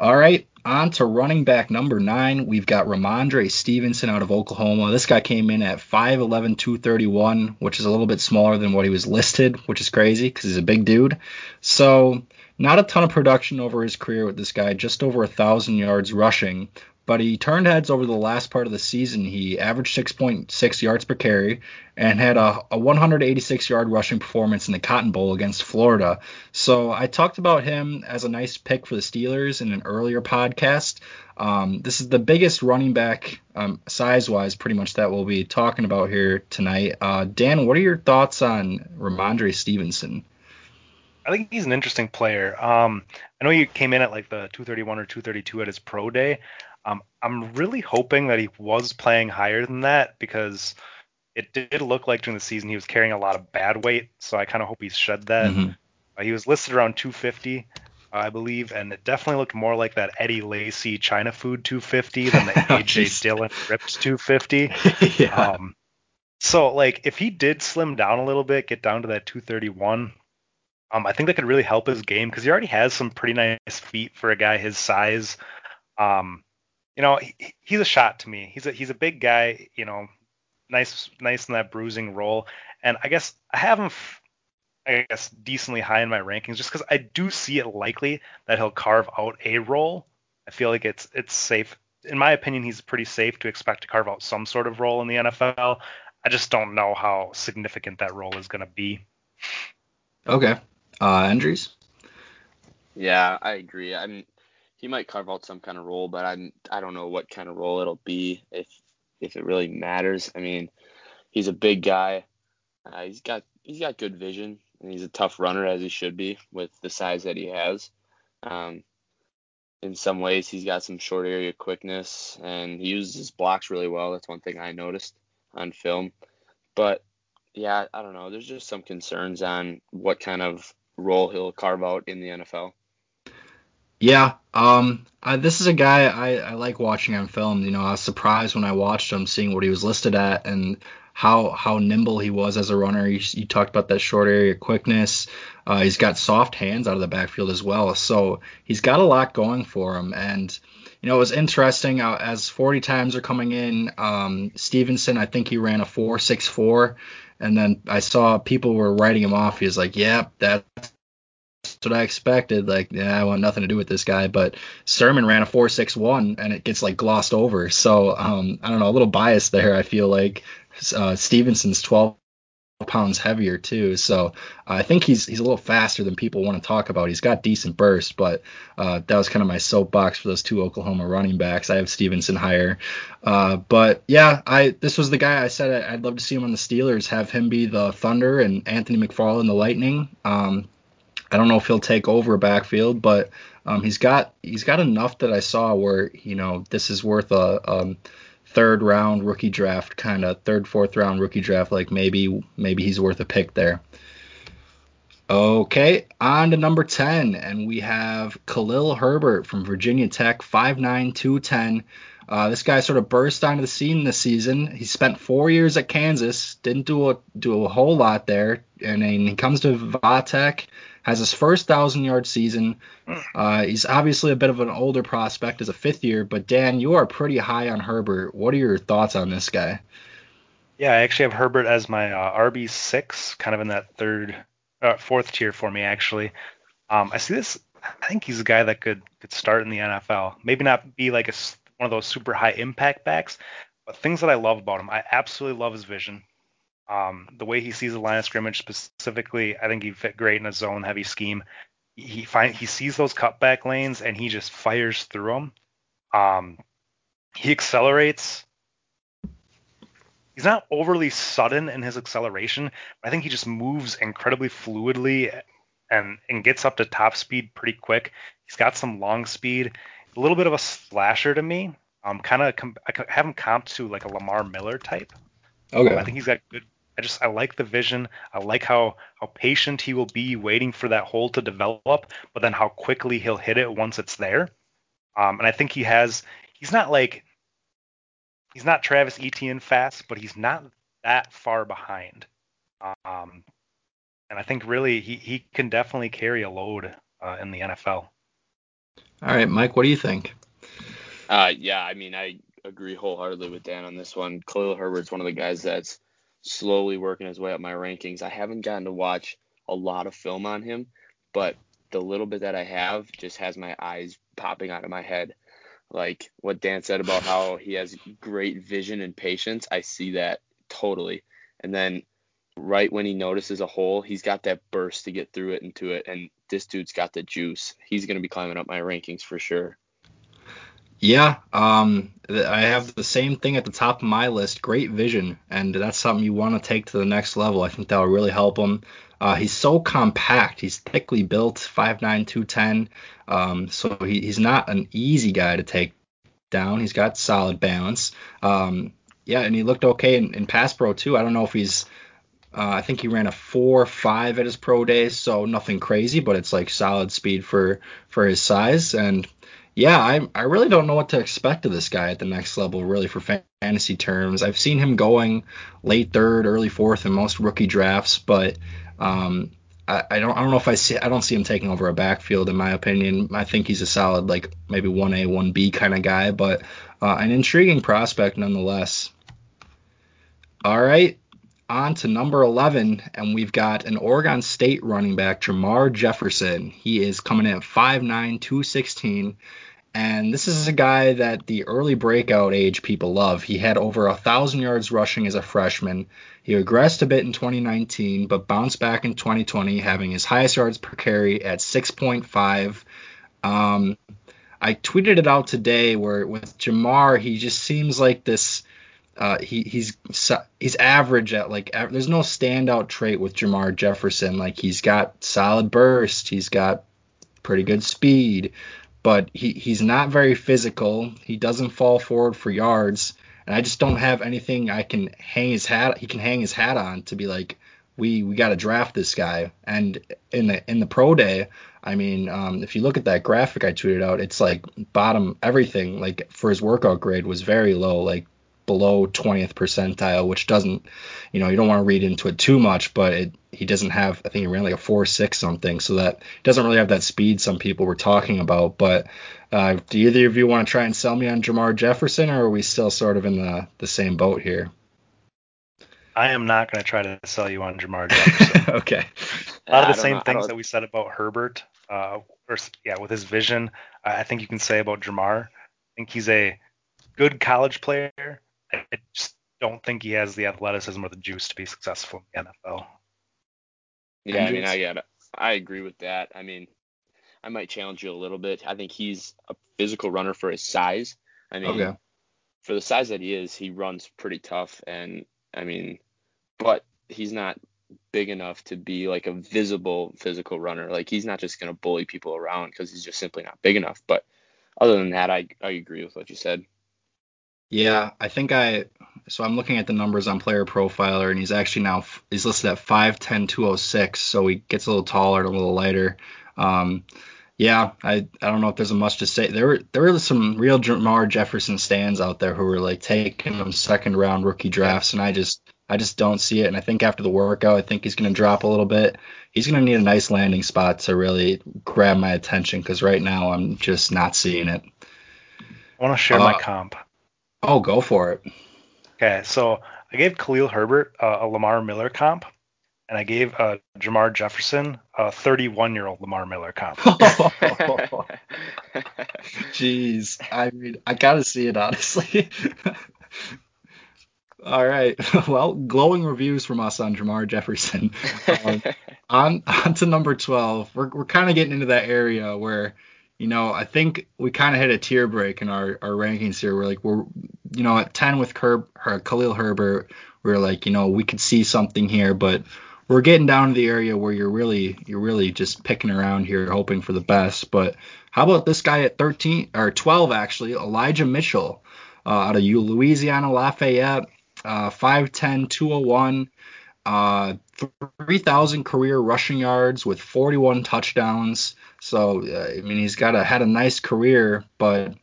All right, on to running back number nine. We've got Rhamondre Stevenson out of Oklahoma. This guy came in at 5'11, 231, which is a little bit smaller than what he was listed, which is crazy because he's a big dude. So, not a ton of production over his career with this guy, just over a thousand yards rushing, but he turned heads over the last part of the season. He averaged 6.6 yards per carry and had a, a 186 yard rushing performance in the Cotton Bowl against Florida. So I talked about him as a nice pick for the Steelers in an earlier podcast. Um, this is the biggest running back um, size wise, pretty much that we'll be talking about here tonight. Uh, Dan, what are your thoughts on Rhamondre Stevenson? I think he's an interesting player. Um, I know he came in at like the 231 or 232 at his pro day. Um, I'm really hoping that he was playing higher than that because it did look like during the season he was carrying a lot of bad weight. So I kind of hope he's shed that. Mm-hmm. Uh, he was listed around 250, uh, I believe, and it definitely looked more like that Eddie Lacy China Food 250 than the AJ Dillon ripped 250. yeah. Um, so like if he did slim down a little bit, get down to that 231. Um, I think that could really help his game because he already has some pretty nice feet for a guy his size. Um, you know, he, he's a shot to me. He's a he's a big guy. You know, nice nice in that bruising role. And I guess I have him. I guess decently high in my rankings just because I do see it likely that he'll carve out a role. I feel like it's it's safe. In my opinion, he's pretty safe to expect to carve out some sort of role in the NFL. I just don't know how significant that role is going to be. Okay. Uh, Endries? Yeah, I agree. I mean, he might carve out some kind of role, but I'm I don't know what kind of role it'll be if if it really matters. I mean, he's a big guy. Uh, he's got he's got good vision and he's a tough runner as he should be with the size that he has. Um, in some ways, he's got some short area quickness and he uses his blocks really well. That's one thing I noticed on film. But yeah, I don't know. There's just some concerns on what kind of role he'll carve out in the NFL. Yeah, um, I, this is a guy I, I like watching on film. You know, I was surprised when I watched him, seeing what he was listed at and how how nimble he was as a runner. You, you talked about that short area quickness. Uh, he's got soft hands out of the backfield as well, so he's got a lot going for him. And you know, it was interesting uh, as 40 times are coming in. Um, Stevenson, I think he ran a 4.64, and then I saw people were writing him off. He was like, "Yep, yeah, that's what I expected. Like, yeah, I want nothing to do with this guy. But Sermon ran a 4.61 and it gets like glossed over. So um, I don't know, a little bias there. I feel like uh, Stevenson's 12 pounds heavier too. So uh, I think he's he's a little faster than people want to talk about. He's got decent burst, but uh, that was kind of my soapbox for those two Oklahoma running backs. I have Stevenson higher, uh, but yeah, I this was the guy I said I'd love to see him on the Steelers. Have him be the Thunder and Anthony McFarland the Lightning. Um, I don't know if he'll take over a backfield, but um, he's got he's got enough that I saw where you know this is worth a, a third round rookie draft kind of third fourth round rookie draft like maybe maybe he's worth a pick there. Okay, on to number 10, and we have Khalil Herbert from Virginia Tech, 59210 Uh, this guy sort of burst onto the scene this season. He spent four years at Kansas, didn't do a do a whole lot there, and then he comes to Vatech, has his first thousand yard season. Uh, he's obviously a bit of an older prospect as a fifth year, but Dan, you are pretty high on Herbert. What are your thoughts on this guy? Yeah, I actually have Herbert as my uh, RB six, kind of in that third, uh, fourth tier for me actually. Um, I see this. I think he's a guy that could could start in the NFL. Maybe not be like a one of those super high impact backs. But things that I love about him, I absolutely love his vision. Um, the way he sees the line of scrimmage specifically, I think he fit great in a zone heavy scheme. He find he sees those cutback lanes and he just fires through them. Um, he accelerates. He's not overly sudden in his acceleration. I think he just moves incredibly fluidly and and gets up to top speed pretty quick. He's got some long speed a little bit of a slasher to me. Um, kind of com- I have him comped to like a Lamar Miller type. Okay. Um, I think he's got good. I just I like the vision. I like how how patient he will be waiting for that hole to develop, but then how quickly he'll hit it once it's there. Um, and I think he has. He's not like he's not Travis Etienne fast, but he's not that far behind. Um, and I think really he he can definitely carry a load uh, in the NFL. All right, Mike, what do you think? Uh, yeah, I mean, I agree wholeheartedly with Dan on this one. Khalil Herbert's one of the guys that's slowly working his way up my rankings. I haven't gotten to watch a lot of film on him, but the little bit that I have just has my eyes popping out of my head. Like what Dan said about how he has great vision and patience, I see that totally. And then right when he notices a hole, he's got that burst to get through it into it. And this dude's got the juice. He's going to be climbing up my rankings for sure. Yeah, um, I have the same thing at the top of my list. Great vision, and that's something you want to take to the next level. I think that will really help him. Uh, he's so compact. He's thickly built, 5'9", 210. Um, so he, he's not an easy guy to take down. He's got solid balance. Um, yeah, and he looked okay in, in pass pro too. I don't know if he's uh, I think he ran a four five at his pro days, so nothing crazy, but it's like solid speed for for his size. And yeah, I I really don't know what to expect of this guy at the next level, really for fantasy terms. I've seen him going late third, early fourth in most rookie drafts, but um, I, I don't I don't know if I see I don't see him taking over a backfield in my opinion. I think he's a solid like maybe one A one B kind of guy, but uh, an intriguing prospect nonetheless. All right, on to number 11, and we've got an Oregon State running back, Jermar Jefferson. He is coming in at 5'9, 216. And this is a guy that the early breakout age people love. He had over a thousand yards rushing as a freshman. He regressed a bit in 2019, but bounced back in 2020, having his highest yards per carry at 6.5. Um, I tweeted it out today where with Jamar, he just seems like this uh, he he's he's average at like there's no standout trait with Jamar Jefferson. Like he's got solid burst, he's got pretty good speed, but he he's not very physical. He doesn't fall forward for yards, and I just don't have anything I can hang his hat. He can hang his hat on to be like we we got to draft this guy. And in the in the pro day, I mean, um, if you look at that graphic I tweeted out, it's like bottom everything like for his workout grade was very low, like below 20th percentile, which doesn't, you know, you don't want to read into it too much, but it, he doesn't have, I think he ran like a 4 6 something, so that doesn't really have that speed some people were talking about. But uh, do either of you want to try and sell me on Jamar Jefferson, or are we still sort of in the, the same boat here? I am not going to try to sell you on Jamar Jefferson. okay. A lot of the same know, things that we said about Herbert, uh, or yeah, with his vision, I think you can say about Jamar. I think he's a good college player. I just don't think he has the athleticism or the juice to be successful in the NFL. Yeah, I mean, I get it. I agree with that. I mean, I might challenge you a little bit. I think he's a physical runner for his size. I mean, okay. for the size that he is, he runs pretty tough. And I mean, but he's not big enough to be like a visible physical runner. Like he's not just going to bully people around because he's just simply not big enough. But other than that, I I agree with what you said. Yeah, I think I. So I'm looking at the numbers on Player Profiler, and he's actually now he's listed at 5'10", 206, so he gets a little taller and a little lighter. Um, Yeah, I I don't know if there's much to say. There were there were some real Jermar Jefferson stands out there who were like taking them second round rookie drafts, and I just I just don't see it. And I think after the workout, I think he's going to drop a little bit. He's going to need a nice landing spot to really grab my attention because right now I'm just not seeing it. I want to share uh, my comp. Oh, go for it. Okay, so I gave Khalil Herbert uh, a Lamar Miller comp, and I gave uh, Jermar Jefferson a 31 year old Lamar Miller comp. Jeez, I mean, I gotta see it honestly. All right. Well, glowing reviews from us on Jamar Jefferson. Um, on on to number 12. We're we're kind of getting into that area where, you know, I think we kind of hit a tier break in our our rankings here. We're like we're you know at 10 with Herb, her, Khalil Herbert. We're like you know we could see something here, but we're getting down to the area where you're really you're really just picking around here, hoping for the best. But how about this guy at 13 or 12 actually, Elijah Mitchell, uh, out of Louisiana Lafayette uh, 5'10, 201, uh, 3,000 career rushing yards with 41 touchdowns. So, uh, I mean, he's got a had a nice career, but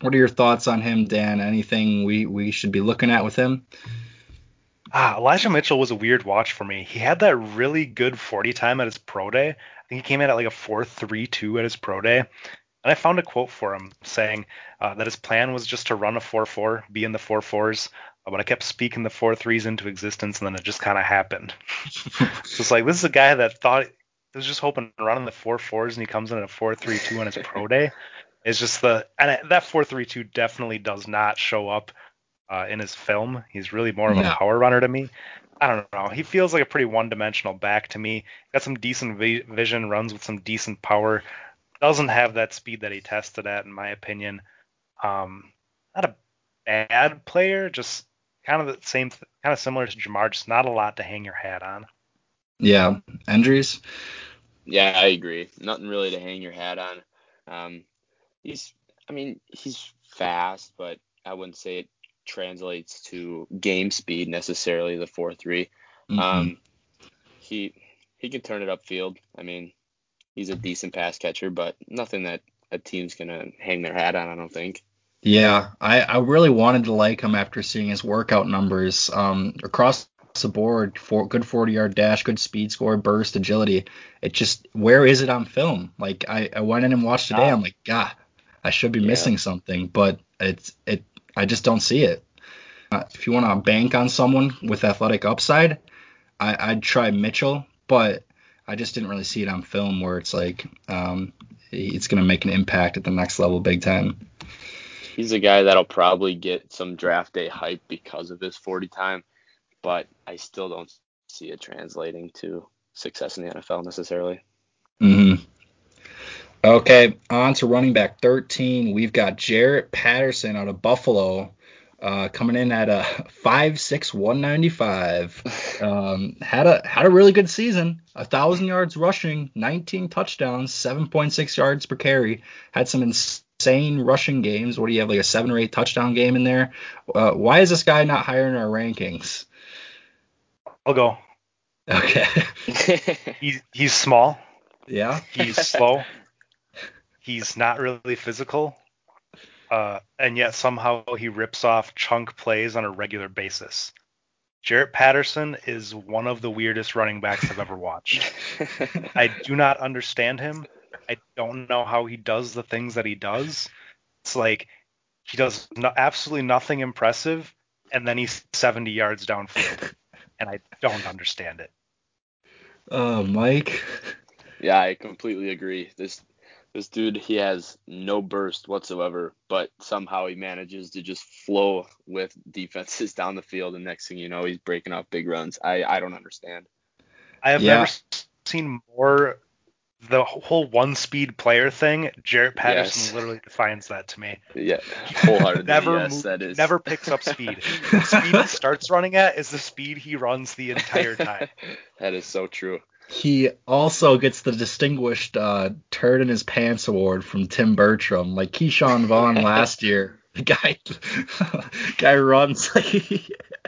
what are your thoughts on him, Dan? Anything we, we should be looking at with him? Ah, Elijah Mitchell was a weird watch for me. He had that really good 40 time at his pro day. I think he came in at like a 4.32 at his pro day. And I found a quote for him saying uh, that his plan was just to run a 4-4, be in the 4-4s, but I kept speaking the four threes into existence, and then it just kind of happened. so it's like this is a guy that thought he was just hoping to run in the four fours, and he comes in at a four three two on his pro day. It's just the and that four three two definitely does not show up uh, in his film. He's really more of a power runner to me. I don't know. He feels like a pretty one-dimensional back to me. Got some decent vi- vision, runs with some decent power. Doesn't have that speed that he tested at, in my opinion. Um, not a bad player, just kind of the same, kind of similar to Jermar, just not a lot to hang your hat on. Yeah, injuries. Yeah, I agree. Nothing really to hang your hat on. Um, he's, I mean, he's fast, but I wouldn't say it translates to game speed necessarily. The four three. Mm-hmm. Um, he he can turn it upfield. I mean, he's a decent pass catcher, but nothing that a team's gonna hang their hat on. I don't think. Yeah, I, I really wanted to like him after seeing his workout numbers um, across the board. For good 40 yard dash, good speed score, burst, agility. It just where is it on film? Like I, I went in and watched today. I'm like, God, I should be yeah. missing something, but it's it. I just don't see it. Uh, if you want to bank on someone with athletic upside, I, I'd try Mitchell, but I just didn't really see it on film where it's like um, it's going to make an impact at the next level, Big Ten he's a guy that'll probably get some draft day hype because of his 40 time, but I still don't see it translating to success in the NFL necessarily. Mm-hmm. Okay, on to running back 13. We've got Jarrett Patterson out of Buffalo. Uh, coming in at a 5'6", 195. Um, had a had a really good season. A thousand yards rushing, 19 touchdowns, 7.6 yards per carry. Had some insane rushing games. What do you have, like a seven or eight touchdown game in there? Uh, why is this guy not higher in our rankings? I'll go. Okay. he's he's small. Yeah. He's slow. he's not really physical. Uh, and yet somehow he rips off chunk plays on a regular basis. Jarrett Patterson is one of the weirdest running backs I've ever watched. I do not understand him. I don't know how he does the things that he does. It's like he does no, absolutely nothing impressive, and then he's 70 yards downfield, and I don't understand it. Oh, Mike. Yeah, I completely agree. This this dude, he has no burst whatsoever, but somehow he manages to just flow with defenses down the field, and next thing you know, he's breaking off big runs. I I don't understand. I have yeah. never seen more the whole one speed player thing, Jarrett Patterson yes. literally defines that to me. Yeah, wholeheartedly. never yes, move, that is. Never picks up speed. the speed he starts running at is the speed he runs the entire time. that is so true. He also gets the distinguished uh, turd in his pants award from Tim Bertram, like Ke'Shawn Vaughn last year. Guy, guy runs like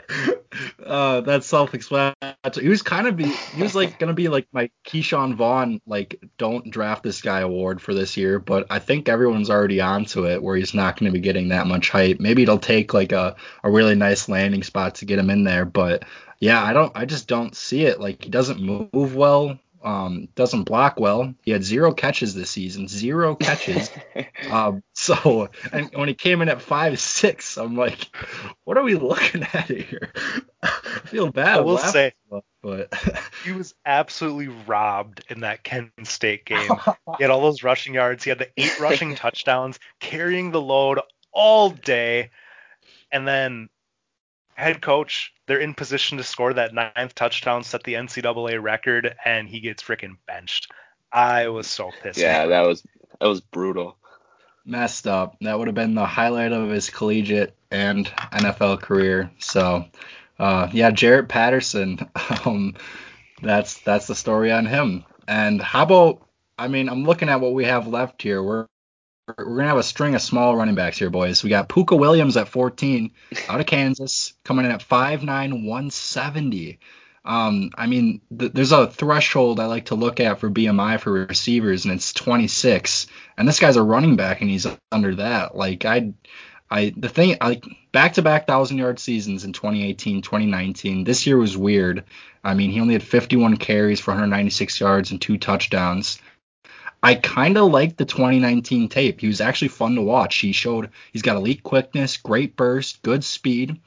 uh, that's self-explanatory. He was kind of be, he was like gonna be like my Ke'Shawn Vaughn like don't draft this guy award for this year, but I think everyone's already onto it where he's not gonna be getting that much hype. Maybe it'll take like a a really nice landing spot to get him in there, but yeah, I don't I just don't see it. Like he doesn't move well um, doesn't block well. He had zero catches this season, zero catches. um, so, and when he came in at five six, I'm like, what are we looking at here? I feel bad. I will say, but he was absolutely robbed in that Kent State game. he had all those rushing yards. He had the eight rushing touchdowns, carrying the load all day, and then head coach, they're in position to score that ninth touchdown, set the NCAA record, and he gets freaking benched. I was so pissed. Yeah, that was that was brutal. Messed up. That would have been the highlight of his collegiate and NFL career. So, uh, yeah, Jarrett Patterson. Um, that's that's the story on him. And how about? I mean, I'm looking at what we have left here. We're we're gonna have a string of small running backs here, boys. We got Pooka Williams at 14 out of Kansas, coming in at 5'9", 170. Um, I mean, th- there's a threshold I like to look at for BMI for receivers, and it's 26. And this guy's a running back, and he's under that. Like I, I the thing, like back-to-back thousand yard seasons in 2018, 2019. This year was weird. I mean, he only had 51 carries for 196 yards and two touchdowns. I kind of like the 2019 tape. He was actually fun to watch. He showed he's got elite quickness, great burst, good speed,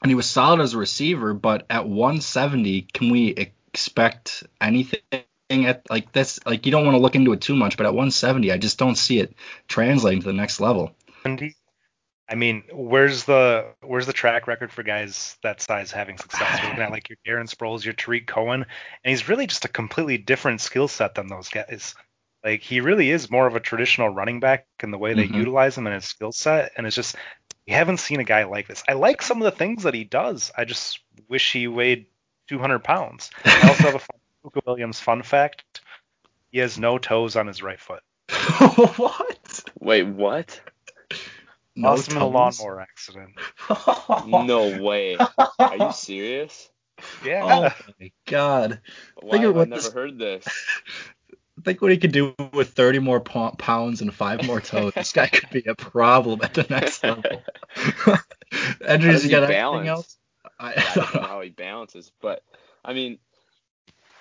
and he was solid as a receiver. But at 170, can we expect anything at like this? Like you don't want to look into it too much, but at 170, I just don't see it translating to the next level. I mean, where's the where's the track record for guys that size having success? We're looking at like your Darren Sproles, your Tarik Cohen, and he's really just a completely different skill set than those guys. Like he really is more of a traditional running back in the way they mm-hmm. utilize him and his skill set, and it's just you haven't seen a guy like this. I like some of the things that he does. I just wish he weighed 200 pounds. I also have a Pooka Williams fun fact. He has no toes on his right foot. what? Wait, what? No Lost him in a lawnmower accident. no way. Are you serious? Yeah. Oh my god. Why have I never this... heard this? Think what he could do with 30 more pounds and five more toes. this guy could be a problem at the next level. Endries, you got balance? anything else? I, I don't know how he balances, but I mean,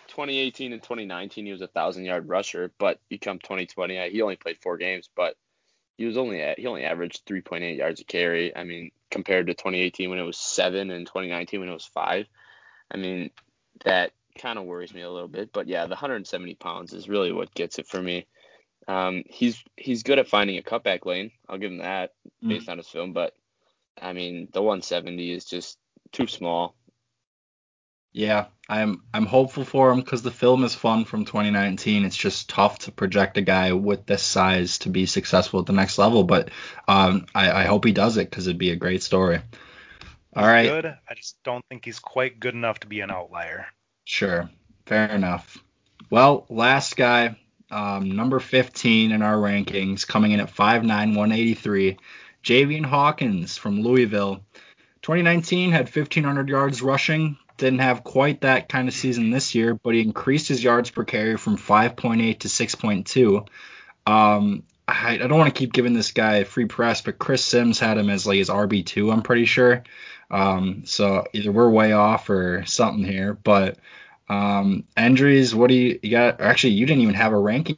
2018 and 2019 he was a thousand yard rusher, but become 2020 he only played four games, but he was only at, he only averaged 3.8 yards a carry. I mean, compared to 2018 when it was seven and 2019 when it was five. I mean, that kind of worries me a little bit. But yeah, the 170 pounds is really what gets it for me. Um, he's he's good at finding a cutback lane. I'll give him that mm. based mm. on his film. But I mean, the 170 is just too small. Yeah, I'm I'm hopeful for him because the film is fun from 2019. It's just tough to project a guy with this size to be successful at the next level. But um, I, I hope he does it because it'd be a great story. All right. Good. I just don't think he's quite good enough to be an outlier. Sure. Fair enough. Well, last guy, um, number 15 in our rankings, coming in at 5'9, 183, Javian Hawkins from Louisville. 2019 had 1,500 yards rushing. Didn't have quite that kind of season this year, but he increased his yards per carry from 5.8 to 6.2. Um, I, I, don't want to keep giving this guy free press, but Chris Simms had him as like his RB2, I'm pretty sure. Um, so either we're way off or something here, but um, Endries, what do you, you got? Actually, you didn't even have a ranking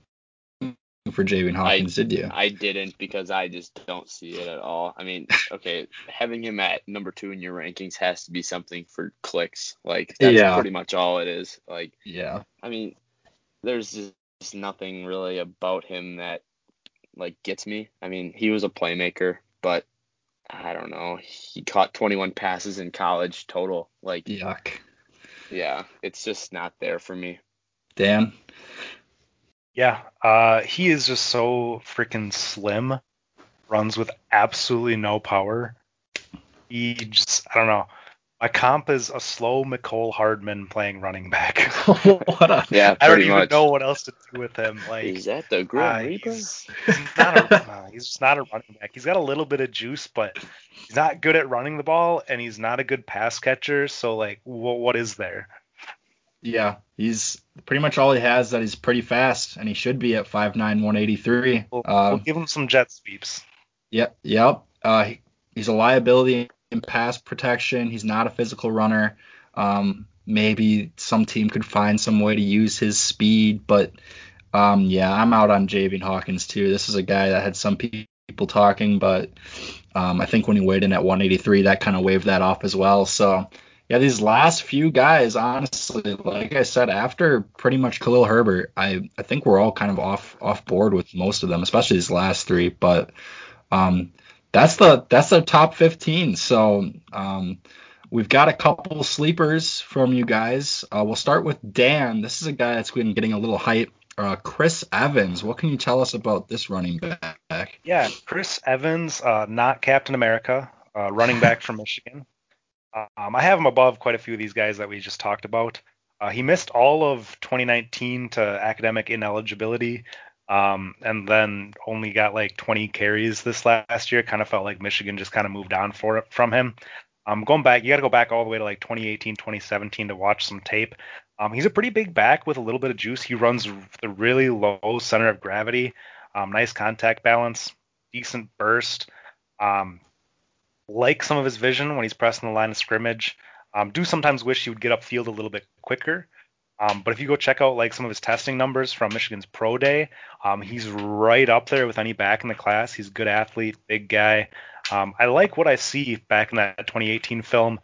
for Javian Hawkins, I, did you? I didn't because I just don't see it at all. I mean, okay, having him at number two in your rankings has to be something for clicks. Like that's yeah. pretty much all it is. Like yeah. I mean, there's just nothing really about him that like gets me. I mean, he was a playmaker, but I don't know. He caught 21 passes in college total. Like yuck yeah, it's just not there for me. Dan? Yeah, uh, he is just so freaking slim. Runs with absolutely no power. He just, I don't know. My comp is a slow Mecole Hardman playing running back. what a, yeah, I don't even much. know what else to do with him. Like, is that the Grim uh, He's, he's, not a, he's just not a running back. He's got a little bit of juice, but he's not good at running the ball and he's not a good pass catcher. So like, wh- what is there? Yeah, he's pretty much all he has that he's pretty fast, and he should be at 5'9", 183. We'll, uh, we'll give him some jet sweeps. Yep, yep. Uh, he, he's a liability in pass protection. He's not a physical runner. Um, maybe some team could find some way to use his speed, but um, yeah, I'm out on Javian Hawkins too. This is a guy that had some people talking, but um, I think when he weighed in at 183, that kind of waved that off as well. So yeah, these last few guys, honestly, like I said, after pretty much Khalil Herbert, I I think we're all kind of off off board with most of them, especially these last three. But um, that's the that's the top 15. So um, we've got a couple sleepers from you guys. Uh, we'll start with Dan. This is a guy that's been getting a little hype. Uh, Chris Evans, what can you tell us about this running back? Yeah, Chris Evans, uh, not Captain America, uh, running back from Michigan. Um, I have him above quite a few of these guys that we just talked about. Uh, he missed all of 2019 to academic ineligibility, um, and then only got like 20 carries this last year. Kind of felt like Michigan just kind of moved on for from him. Um, going back, you got to go back all the way to like 2018, 2017 to watch some tape. Um, he's a pretty big back with a little bit of juice. He runs the really low center of gravity, um, nice contact balance, decent burst. Um, like some of his vision when he's pressing the line of scrimmage. Um, do sometimes wish he would get upfield a little bit quicker. Um, but if you go check out like some of his testing numbers from Michigan's pro day, um, he's right up there with any back in the class. He's a good athlete, big guy. Um, I like what I see back in that 2018 film.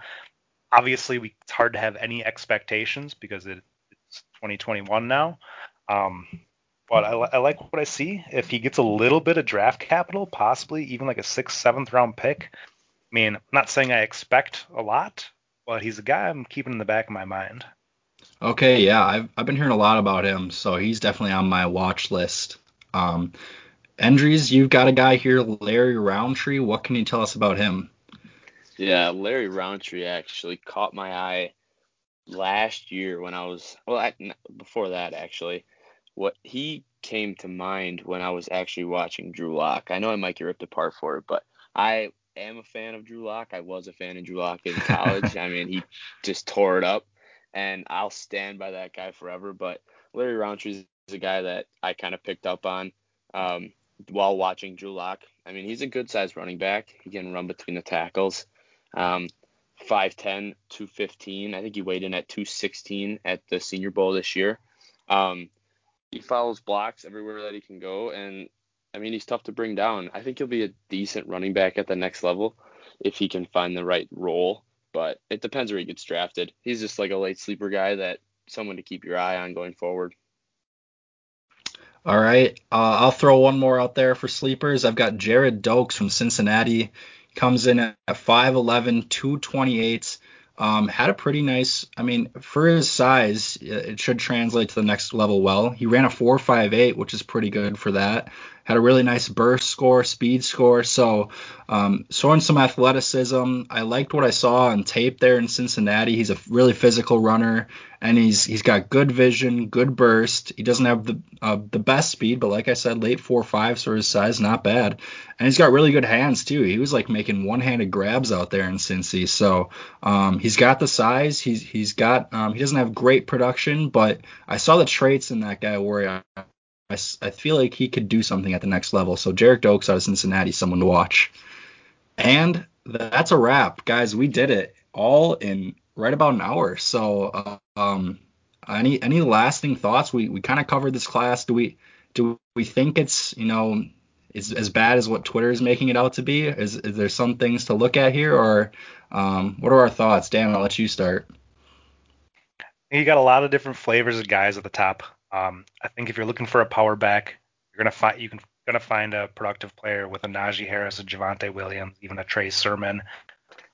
Obviously, we, it's hard to have any expectations because it, it's 2021 now. Um, but I, I, like what I see. If he gets a little bit of draft capital, possibly even like a sixth, seventh round pick, I mean, I'm not saying I expect a lot, but he's a guy I'm keeping in the back of my mind. Okay, yeah, I've I've been hearing a lot about him, so he's definitely on my watch list. Um, Endries, you've got a guy here, Larry Rountree. What can you tell us about him? Yeah, Larry Rountree actually caught my eye last year when I was well, I, before that actually. What he came to mind when I was actually watching Drew Lock. I know I might get ripped apart for it, but I am a fan of Drew Lock. I was a fan of Drew Lock in college. I mean, he just tore it up, and I'll stand by that guy forever. But Larry Rountree is a guy that I kind of picked up on um, while watching Drew Lock. I mean, he's a good sized running back. He can run between the tackles. Um, 5'10, 215. I think he weighed in at 216 at the Senior Bowl this year. Um, he follows blocks everywhere that he can go, and I mean, he's tough to bring down. I think he'll be a decent running back at the next level if he can find the right role, but it depends where he gets drafted. He's just like a late sleeper guy that someone to keep your eye on going forward. All right, uh, I'll throw one more out there for sleepers. I've got Gerrid Doaks from Cincinnati. Comes in at 5'11, 228. Um, had a pretty nice, I mean, for his size, it should translate to the next level well. He ran a 4.58, which is pretty good for that had a really nice burst score, speed score. So um, showing some athleticism. I liked what I saw on tape there in Cincinnati. He's a really physical runner, and he's he's got good vision, good burst. He doesn't have the uh, the best speed, but like I said, late four fives for his size, not bad. And he's got really good hands too. He was like making one-handed grabs out there in Cincy. So um, he's got the size. He's he's got um, he doesn't have great production, but I saw the traits in that guy where I, I, feel like he could do something at the next level. So Gerrid Doaks out of Cincinnati, someone to watch. And that's a wrap, guys. We did it all in right about an hour. So uh, um, any any lasting thoughts? We we kind of covered this class. Do we do we think it's you know is as bad as what Twitter is making it out to be? Is, is there some things to look at here, or um, what are our thoughts? Dan, I'll let you start. You got a lot of different flavors of guys at the top. Um, I think if you're looking for a power back, you're gonna find you can gonna find a productive player with a Najee Harris, a Javonte Williams, even a Trey Sermon.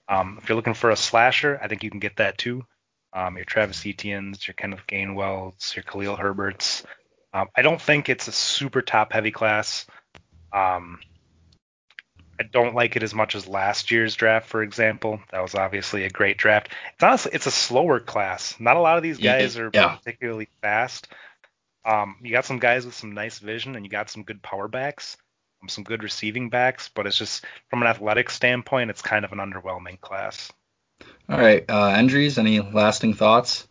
Um, if you're looking for a slasher, I think you can get that too. Um, your Travis Etienne's, your Kenneth Gainwell's, your Khalil Herbert's. Um, I don't think it's a super top heavy class. Um, I don't like it as much as last year's draft, for example. That was obviously a great draft. It's honestly it's a slower class. Not a lot of these guys are yeah. particularly fast. Um, you got some guys with some nice vision, and you got some good power backs. some good receiving backs, but it's just from an athletic standpoint, it's kind of an underwhelming class. All right, uh, Endries, any lasting thoughts?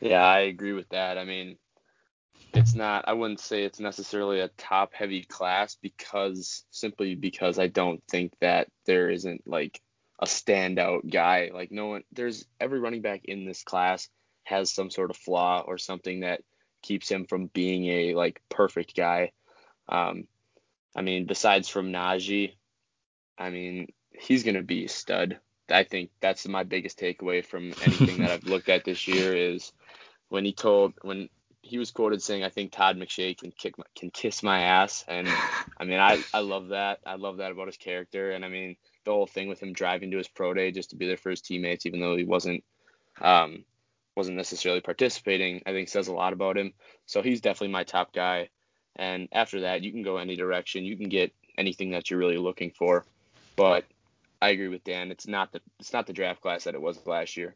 Yeah, I agree with that. I mean, it's not. I wouldn't say it's necessarily a top-heavy class because simply because I don't think that there isn't like a standout guy. Like no one, there's every running back in this class has some sort of flaw or something that keeps him from being a like perfect guy. Um, I mean, besides from Najee, I mean, he's gonna be a stud. I think that's my biggest takeaway from anything that I've looked at this year is when he told when he was quoted saying, "I think Todd McShay can kick my, can kiss my ass," and I mean, I I love that. I love that about his character, and I mean, the whole thing with him driving to his pro day just to be there for his teammates, even though he wasn't um wasn't necessarily participating, I think says a lot about him. So he's definitely my top guy. And after that, you can go any direction. You can get anything that you're really looking for. But I agree with Dan. It's not the it's not the draft class that it was last year.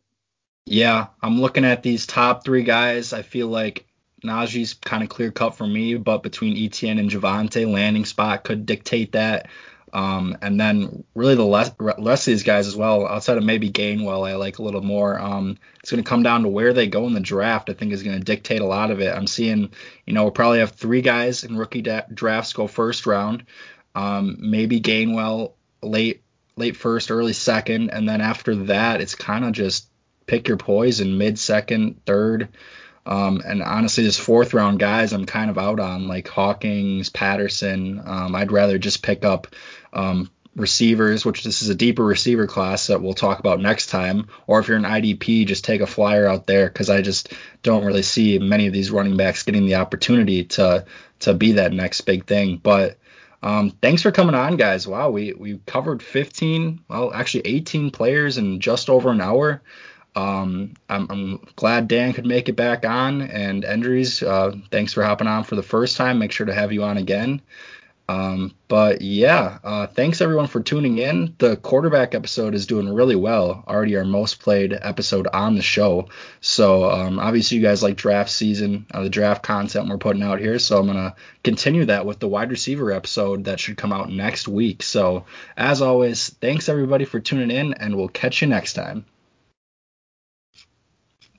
Yeah, I'm looking at these top three guys. I feel like Najee's kind of clear cut for me, but between Etienne and Javonte, landing spot could dictate that. Um, and then really the rest, rest of these guys as well, outside of maybe Gainwell, I like a little more. Um, it's going to come down to where they go in the draft. I think is going to dictate a lot of it. I'm seeing, you know, we'll probably have three guys in rookie da- drafts go first round. Um, maybe Gainwell late late first, early second, and then after that, it's kind of just pick your poison, mid second, third. Um, and honestly, this fourth round guys, I'm kind of out on like Hawkins, Patterson. Um, I'd rather just pick up um, receivers, which this is a deeper receiver class that we'll talk about next time. Or if you're an IDP, just take a flyer out there because I just don't really see many of these running backs getting the opportunity to to be that next big thing. But um, thanks for coming on, guys. Wow, we we covered 15, well, actually 18 players in just over an hour. Um, I'm, I'm, glad Dan could make it back on. And Endries, uh, thanks for hopping on for the first time. Make sure to have you on again. Um, but yeah, uh, thanks everyone for tuning in. The quarterback episode is doing really well. Already our most played episode on the show. So um, obviously you guys like draft season, uh, the draft content we're putting out here. So I'm gonna continue that with the wide receiver episode that should come out next week. So as always, thanks everybody for tuning in, and we'll catch you next time.